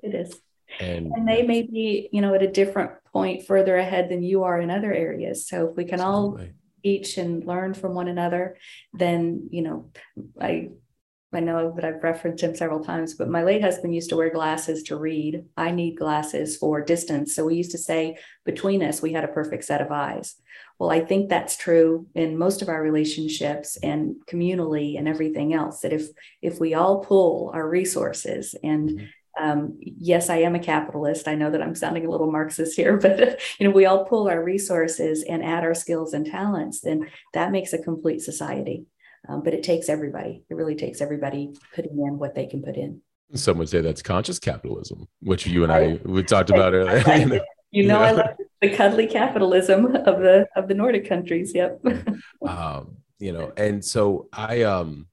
It is. And, and they may be, you know, at a different point further ahead than you are in other areas. So if we can absolutely. all each and learn from one another, then, you know, I I know that I've referenced him several times, but my late husband used to wear glasses to read. I need glasses for distance. So we used to say between us, we had a perfect set of eyes. Well, I think that's true in most of our relationships and communally and everything else. That if if we all pull our resources and mm-hmm. um, yes, I am a capitalist. I know that I'm sounding a little Marxist here, but you know, we all pull our resources and add our skills and talents, then that makes a complete society. Um, but it takes everybody. It really takes everybody putting in what they can put in. Some would say that's conscious capitalism, which you and I we talked about earlier. you know, I love the cuddly capitalism of the of the Nordic countries. Yep. um, you know, and so I um,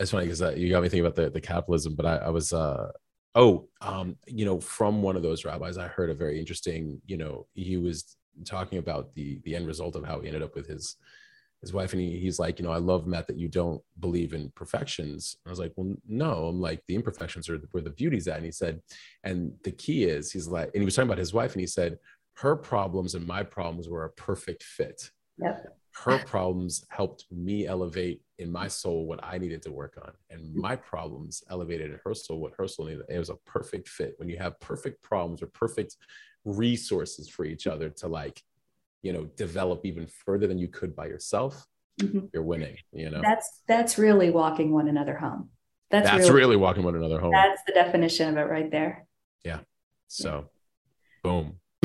it's funny because uh, you got me thinking about the the capitalism, but I, I was uh, oh, um, you know, from one of those rabbis, I heard a very interesting. You know, he was talking about the the end result of how he ended up with his his wife and he, he's like you know i love matt that you don't believe in perfections. I was like well no i'm like the imperfections are where the beauty's at. And he said and the key is he's like and he was talking about his wife and he said her problems and my problems were a perfect fit. Yep. her problems helped me elevate in my soul what i needed to work on and my problems elevated in her soul what her soul needed. It was a perfect fit. When you have perfect problems or perfect resources for each other to like you know develop even further than you could by yourself Mhm. you're winning you know? That's that's really walking one another home. That's, that's, really, really, walking one another home. That's the definition of it right there. Yeah. So boom.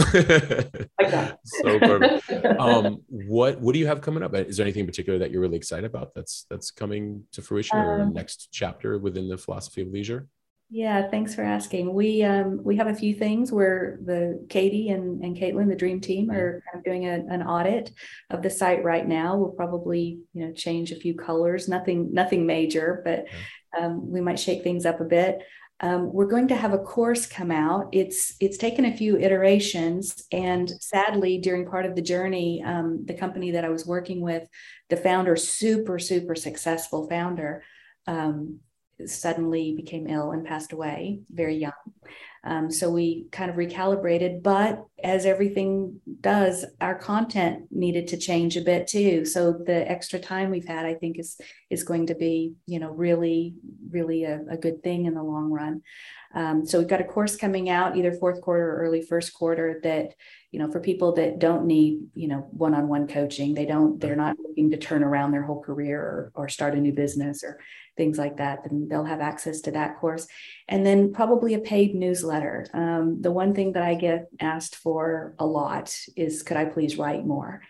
So perfect. Um what what do you have coming up? Is there anything in particular that you're really excited about that's that's coming to fruition or Um, next chapter within the philosophy of leisure Yeah, thanks for asking. We um we have a few things where the Katie and, and Caitlin, the dream team, are kind of doing a, an audit of the site right now. We'll probably, you know, change a few colors, nothing, nothing major, but um, we might shake things up a bit. Um, we're going to have a course come out. It's it's taken a few iterations, and sadly, during part of the journey, um, the company that I was working with, the founder, super super successful founder, um, suddenly became ill and passed away very young. Um, so we kind of recalibrated, but as everything does, our content needed to change a bit too. So the extra time we've had, I think, is is going to be, you know, really, really a, a good thing in the long run. Um, so we've got a course coming out either fourth quarter or early first quarter that, you know, for people that don't need, you know, one-on-one coaching, they don't, they're not looking to turn around their whole career or, or start a new business or things like that, then they'll have access to that course. And then probably a paid newsletter. Um, the one thing that I get asked for a lot is could I please write more?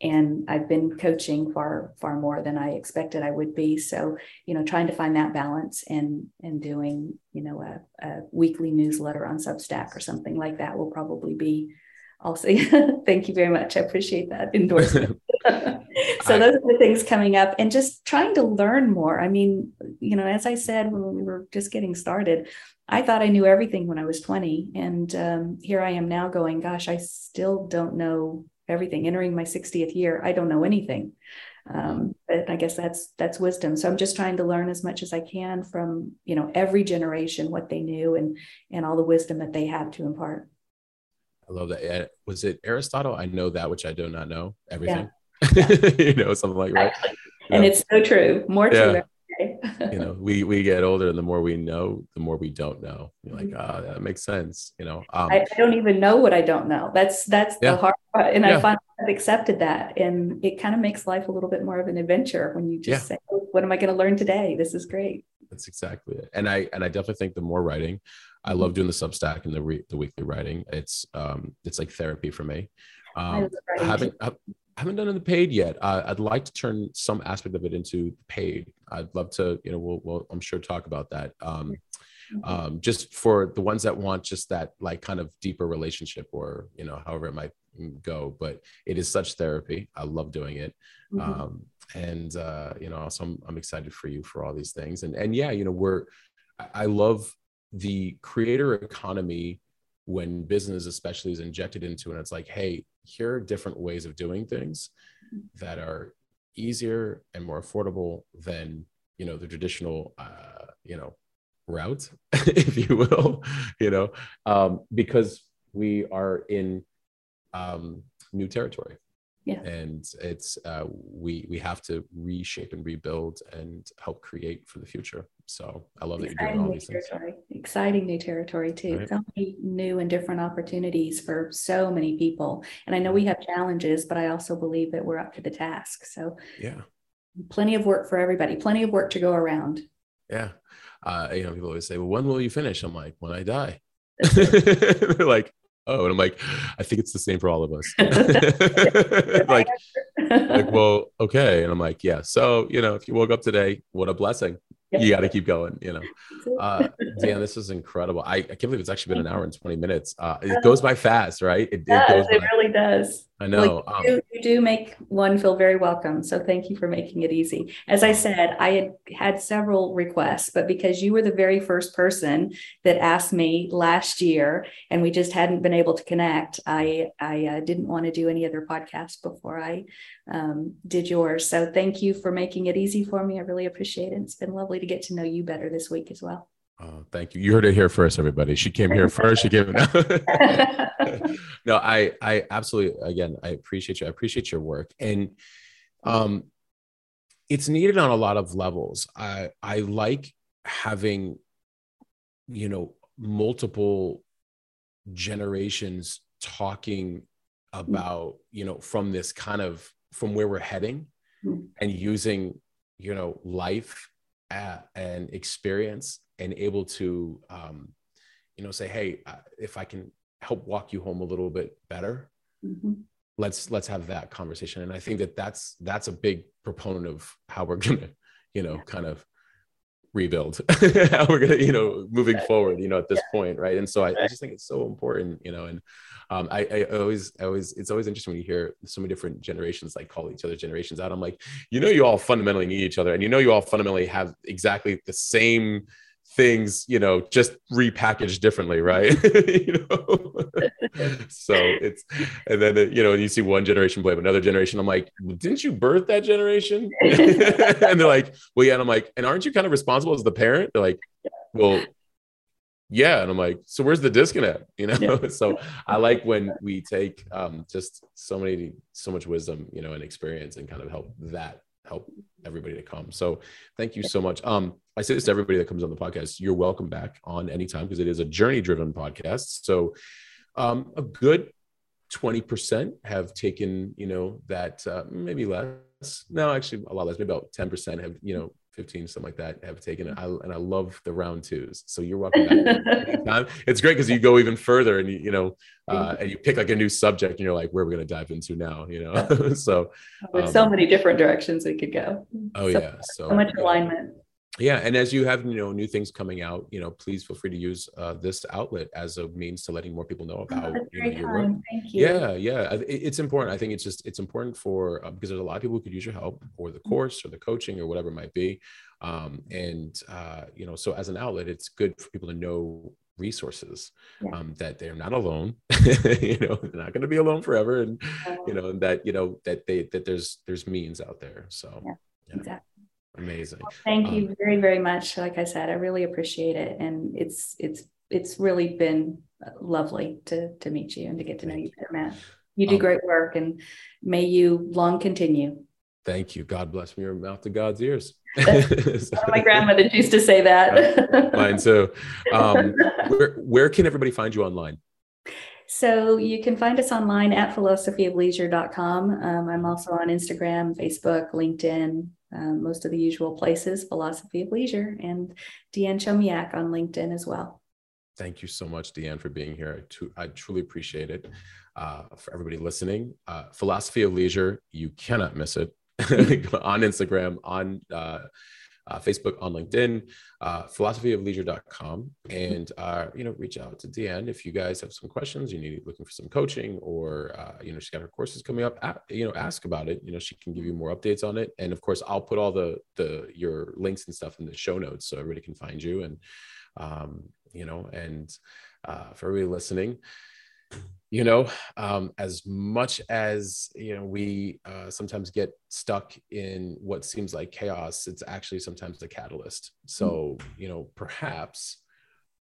And I've been coaching far, far more than I expected I would be. So, you know, trying to find that balance and and doing, you know, a, a weekly newsletter on Substack or something like that will probably be also thank you very much. I appreciate that endorsement. so I- those are the things coming up and just trying to learn more. I mean, you know, as I said when we were just getting started, I thought I knew everything when I was 20. And um, here I am now going, gosh, I still don't know everything. Entering my 60th year, I don't know anything. Um, but I guess that's that's wisdom. So I'm just trying to learn as much as I can from you know every generation what they knew and and all the wisdom that they have to impart. I love that. Yeah. Was it Aristotle? I know that which I do not know. Everything. You know, something like that. Exactly. And it's so true. More true Yeah. every day. you know, we we get older, and the more we know, the more we don't know. You're like, Mhm. ah, that makes sense. You know, um, I, I don't even know what I don't know. That's that's Yeah. the hard part. And Yeah. I finally have accepted that. And it kind of makes life a little bit more of an adventure when you just Yeah. say, oh, what am I going to learn today? This is great. that's exactly it. And I and I definitely think the more writing, I Mm-hmm. love doing the Substack and the re, the weekly writing. It's um it's like therapy for me. Um, I writing haven't too. I haven't done in the paid yet. Uh, I'd like to turn some aspect of it into paid. I'd love to, you know, we'll, we'll I'm sure talk about that. Um, Mhm. um, just for the ones that want just that like kind of deeper relationship or you know however it might go but it is such therapy i love doing it Mhm. um, and uh, you know also I'm, I'm excited for you for all these things and and yeah you know we're i love the creator economy when business especially is injected into and it's like hey here are different ways of doing things that are easier and more affordable than you know the traditional uh, you know route if you will you know um, because we are in um, new territory Yeah. and it's uh, we we have to reshape and rebuild and help create for the future so i love that you're doing all these things territory. Exciting new territory too. Right. So many new and different opportunities for so many people. And I know we have challenges, but I also believe that we're up to the task. So yeah. plenty of work for everybody, plenty of work to go around. yeah. Uh, you know people always say well when will you finish? I'm like when i die. They're like oh and i'm like i think it's the same for all of us. Like like well okay. And i'm like yeah. So you know if you woke up today what a blessing you got to keep going you know uh dan this is incredible I, I can't believe it's actually been an hour and 20 minutes uh it goes by fast right it, it goes it by really does. i know um, you, do, you do make one feel very welcome. So thank you for making it easy. As I said, I had had several requests, but because you were the very first person that asked me last year, and we just hadn't been able to connect, I I uh, didn't want to do any other podcasts before I um, did yours. So thank you for making it easy for me. I really appreciate it. It's been lovely to get to know you better this week as well. oh, thank you you heard it here first everybody she came here first she came no i i absolutely again i appreciate you i appreciate your work and um it's needed on a lot of levels i i like having you know multiple generations talking about you know from this kind of from where we're heading Mm. and using you know life uh, and experience and able to um, you know say hey uh, if i can help walk you home a little bit better Mhm. let's let's have that conversation and i think that that's that's a big proponent of how we're gonna you know kind of rebuild. How we're gonna you know moving forward you know at this point right? And so I, I just think it's so important you know and um, I, I always I always it's always interesting when you hear so many different generations like call each other generations out. I'm like you know you all fundamentally need each other and you know you all fundamentally have exactly the same things you know just repackaged differently right? You know? So it's and then you know you see one generation blame another generation. I'm like didn't you birth that generation? And they're like well yeah. And i'm like and aren't you kind of responsible as the parent? They're like well yeah. And i'm like so where's the disconnect? You know? Yeah. so i like when we take um just so many so much wisdom you know and experience and kind of help that help everybody to come. So thank you so much. Um i say this to everybody that comes on the podcast you're welcome back on anytime because it is a journey driven podcast. So um a good 20% have taken you know that uh, maybe less. No actually a lot less maybe about 10% have you know 15 something like that have taken it. I, and i love the round twos. So you're welcome back. It's great because you go even further and you, you know uh, and you pick like a new subject and you're like where are we going to dive into now? You know? So so Um, many different directions we could go. oh So- yeah. So So much alignment. Yeah and as you have you know new things coming out you know please feel free to use uh, this outlet as a means to letting more people know Oh, about that's you know, very your work. Thank you. yeah yeah it- it's important i think it's just it's important for uh, because there's a lot of people who could use your help or the course or the coaching or whatever it might be um, and uh, you know so as an outlet it's good for people to know resources Yeah. um, that they're not alone you know they're not going to be alone forever and you know and that you know that they that there's there's means out there so Yeah. yeah, Exactly. Amazing Thank Um, you very, very much. Like I said, I really appreciate it. And it's, it's, it's really been lovely to, to meet you and to get to know you better, Matt. You do Um, great work and may you long continue. thank you god bless from your mouth to god's ears my grandmother used to say that. mine too um, where where can everybody find you online So you can find us online at philosophyofleisure.com. Um, I'm also on Instagram, Facebook, LinkedIn, um, most of the usual places, Philosophy of Leisure, and Deanne Chomiak on LinkedIn as well. Thank you so much, Deanne, for being here. I, I truly appreciate it. Uh, for everybody listening, uh, Philosophy of Leisure, you cannot miss it on Instagram, on uh, uh, Facebook, on LinkedIn, uh, philosophyofleisure.com. And, uh, you know, reach out to Deanne if you guys have some questions, you need looking for some coaching or, uh, you know, she's got her courses coming up, a- you know, ask about it. You know, she can give you more updates on it. And of course, I'll put all the, the, your links and stuff in the show notes so everybody can find you. And, um, you know, and uh, for everybody listening, you know, um, as much as you know, we uh, sometimes get stuck in what seems like chaos. It's actually sometimes the catalyst. So, you know, perhaps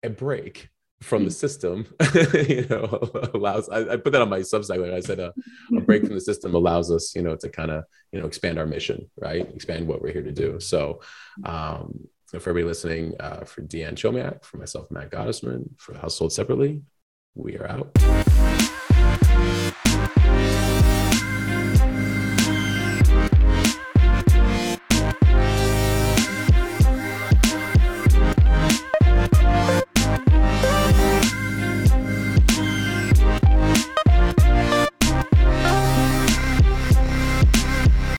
a break from the system, you know, allows. I, I put that on my Substack. Like I said, uh, a break from the system allows us, you know, to kind of, you know, expand our mission, right? Expand what we're here to do. So, um, for everybody listening, uh, for Deanne Chomiak, for myself, Matt Gottesman, for Household Separately, we are out.